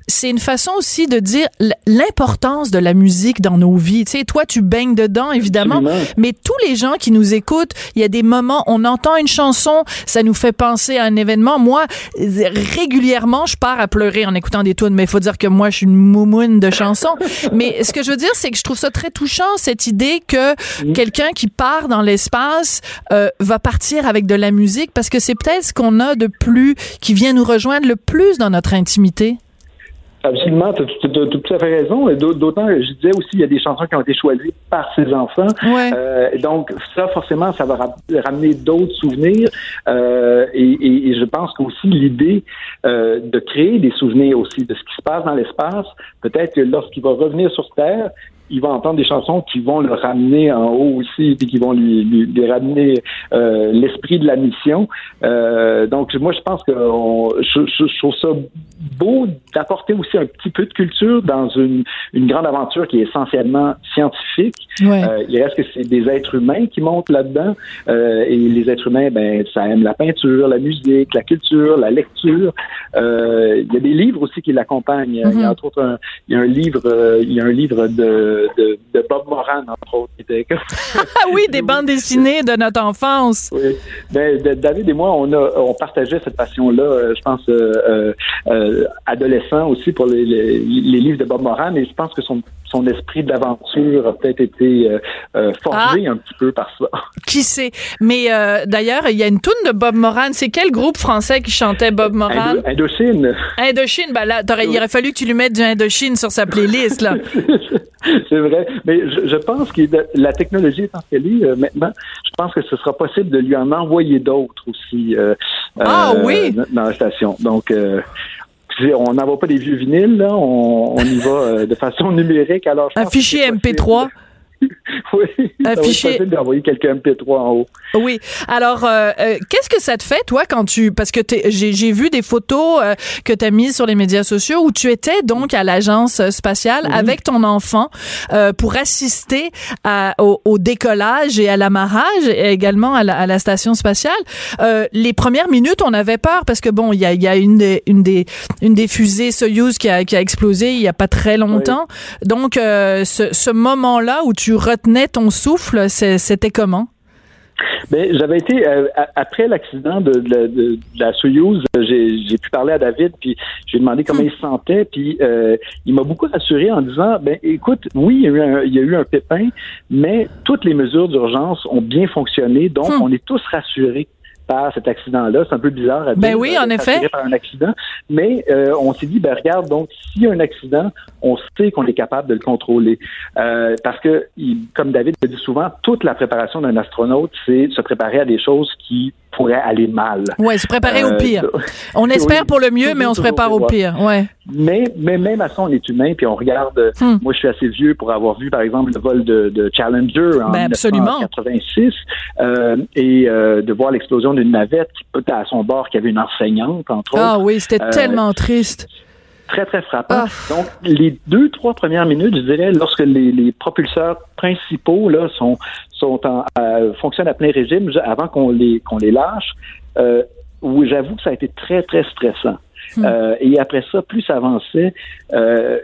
c'est une façon aussi de dire l'importance de la musique dans nos vies. Tu sais, toi, tu baignes dedans, évidemment. Absolument. Mais tous les gens qui nous écoutent, il y a des moments, on entend une chanson, ça nous fait penser à un événement. Moi, régulièrement, je pars à pleurer en écoutant des tunes, mais il faut dire que moi, je suis une moumoune de chansons. [laughs] mais ce que je veux dire, c'est que je trouve ça très touchant, cette idée que quelqu'un qui part dans l'espace euh, va partir avec de la musique, parce que c'est peut-être ce qu'on a de plus, qui vient nous rejoindre le plus dans notre intimité? Absolument, tu as, tout à fait raison. D'autant, je disais aussi, il y a des chansons qui ont été choisies par ces enfants. Euh, donc, ça, forcément, ça va ramener d'autres souvenirs. Euh, et, et, je pense qu'aussi l'idée euh, de créer des souvenirs aussi de ce qui se passe dans l'espace, peut-être que lorsqu'il va revenir sur Terre, il va entendre des chansons qui vont le ramener en haut aussi, et qui vont lui, lui, ramener euh, l'esprit de la mission. Euh, donc moi, je pense que je, je, trouve ça beau d'apporter aussi un petit peu de culture dans une, une grande aventure qui est essentiellement scientifique. Euh, il reste que c'est des êtres humains qui montent là-dedans, euh, et les êtres humains, ben, ça aime la peinture, la musique, la culture, la lecture. Euh, il y a des livres aussi qui l'accompagnent. Il y a mm-hmm. entre autres un, il y a un livre, il y a un livre de de, Bob Moran, entre autres. [laughs] Ah oui, des bandes dessinées de notre enfance. Oui. Ben, David et moi, on, a, on partageait cette passion-là, euh, je pense, euh, euh, adolescent aussi pour les, les, livres de Bob Moran, mais je pense que son, son esprit d'aventure a peut-être été forgé ah. un petit peu par ça. [laughs] Qui sait? Mais d'ailleurs, il y a une toune de Bob Moran. C'est quel groupe français qui chantait Bob Moran? Indochine. Indochine, ben là, il aurait fallu que tu lui mettes du Indochine sur sa playlist, là. [laughs] [laughs] C'est vrai. Mais je, pense que la technologie étant qu'elle est, maintenant, je pense que ce sera possible de lui en envoyer d'autres aussi euh, ah, euh, oui? dans la station. Donc, euh, on n'envoie pas des vieux vinyles, là, on, y va de façon [laughs] numérique. Alors, Un fichier MP3. [laughs] oui, afficher. d'envoyer quelques MP3 en haut. Oui. Alors, euh, euh, qu'est-ce que ça te fait, toi, quand tu... Parce que j'ai vu des photos euh, que tu as mises sur les médias sociaux où tu étais donc à l'agence spatiale avec ton enfant pour assister au, décollage et à l'amarrage, et également à la, station spatiale. les premières minutes, on avait peur parce que, bon, il y a, y a, une, des, une, des, une des fusées Soyuz qui a, qui a explosé il y a pas très longtemps. Donc, ce, ce moment-là où tu retenais ton souffle, c'était comment? Ben, j'avais été euh, après l'accident de, de, la Soyouz, j'ai pu parler à David, puis j'ai demandé comment hmm. il se sentait, puis euh, il m'a beaucoup rassuré en disant, ben écoute, oui, il y, a eu un, il y a eu un pépin, mais toutes les mesures d'urgence ont bien fonctionné, donc hmm. on est tous rassurés par cet accident-là. C'est un peu bizarre à ben dire. Ben oui, en effet. Par un accident. Mais euh, on s'est dit, ben regarde, donc s'il y a un accident, on sait qu'on est capable de le contrôler. Euh, parce que, comme David le dit souvent, toute la préparation d'un astronaute, c'est se préparer à des choses qui pourrait aller mal. Ouais, se préparer au euh, pire. [laughs] On espère pour le mieux, mais on se prépare au pire. Ouais. Mais, mais même à ça, on est humain, puis on regarde. Hmm. Moi, je suis assez vieux pour avoir vu, par exemple, le vol de, Challenger en ben 1986 euh, et euh, de voir l'explosion d'une navette qui peut à son bord qui avait une enseignante entre ah, autres. Ah oui, c'était tellement triste très, très frappant. Ah. Donc, les deux, trois premières minutes, je dirais, lorsque les, les propulseurs principaux là, sont, sont en, euh, fonctionnent à plein régime avant qu'on les, qu'on les lâche, euh, où j'avoue que ça a été très, très stressant. Hmm. Euh, et après ça, plus ça avançait, euh,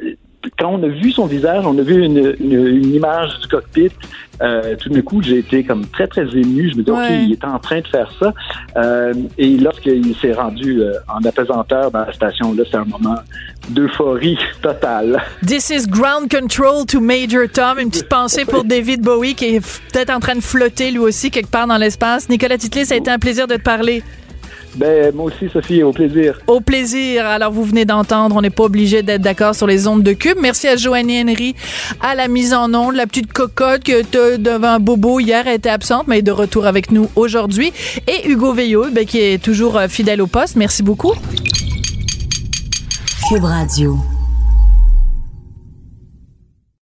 quand on a vu son visage, on a vu une, une, image du cockpit, euh, tout d'un coup, j'ai été comme très, très ému. Je me dis, OK, il est en train de faire ça. Euh, et lorsqu'il s'est rendu euh, en apesanteur dans la station, là, c'est un moment d'euphorie totale. This is ground control to Major Tom. Une petite pensée pour David Bowie qui est peut-être en train de flotter lui aussi quelque part dans l'espace. Nicolas Titley, ça a été un plaisir de te parler. Ben, moi aussi, Sophie, au plaisir. Au plaisir. Alors, vous venez d'entendre, on n'est pas obligé d'être d'accord sur les ondes de cube. Merci à Joannie Henry à la mise en onde. La petite cocotte que tu devant Bobo hier était absente, mais est de retour avec nous aujourd'hui. Et Hugo Veillot, ben, qui est toujours euh, fidèle au poste. Merci beaucoup. Cube Radio.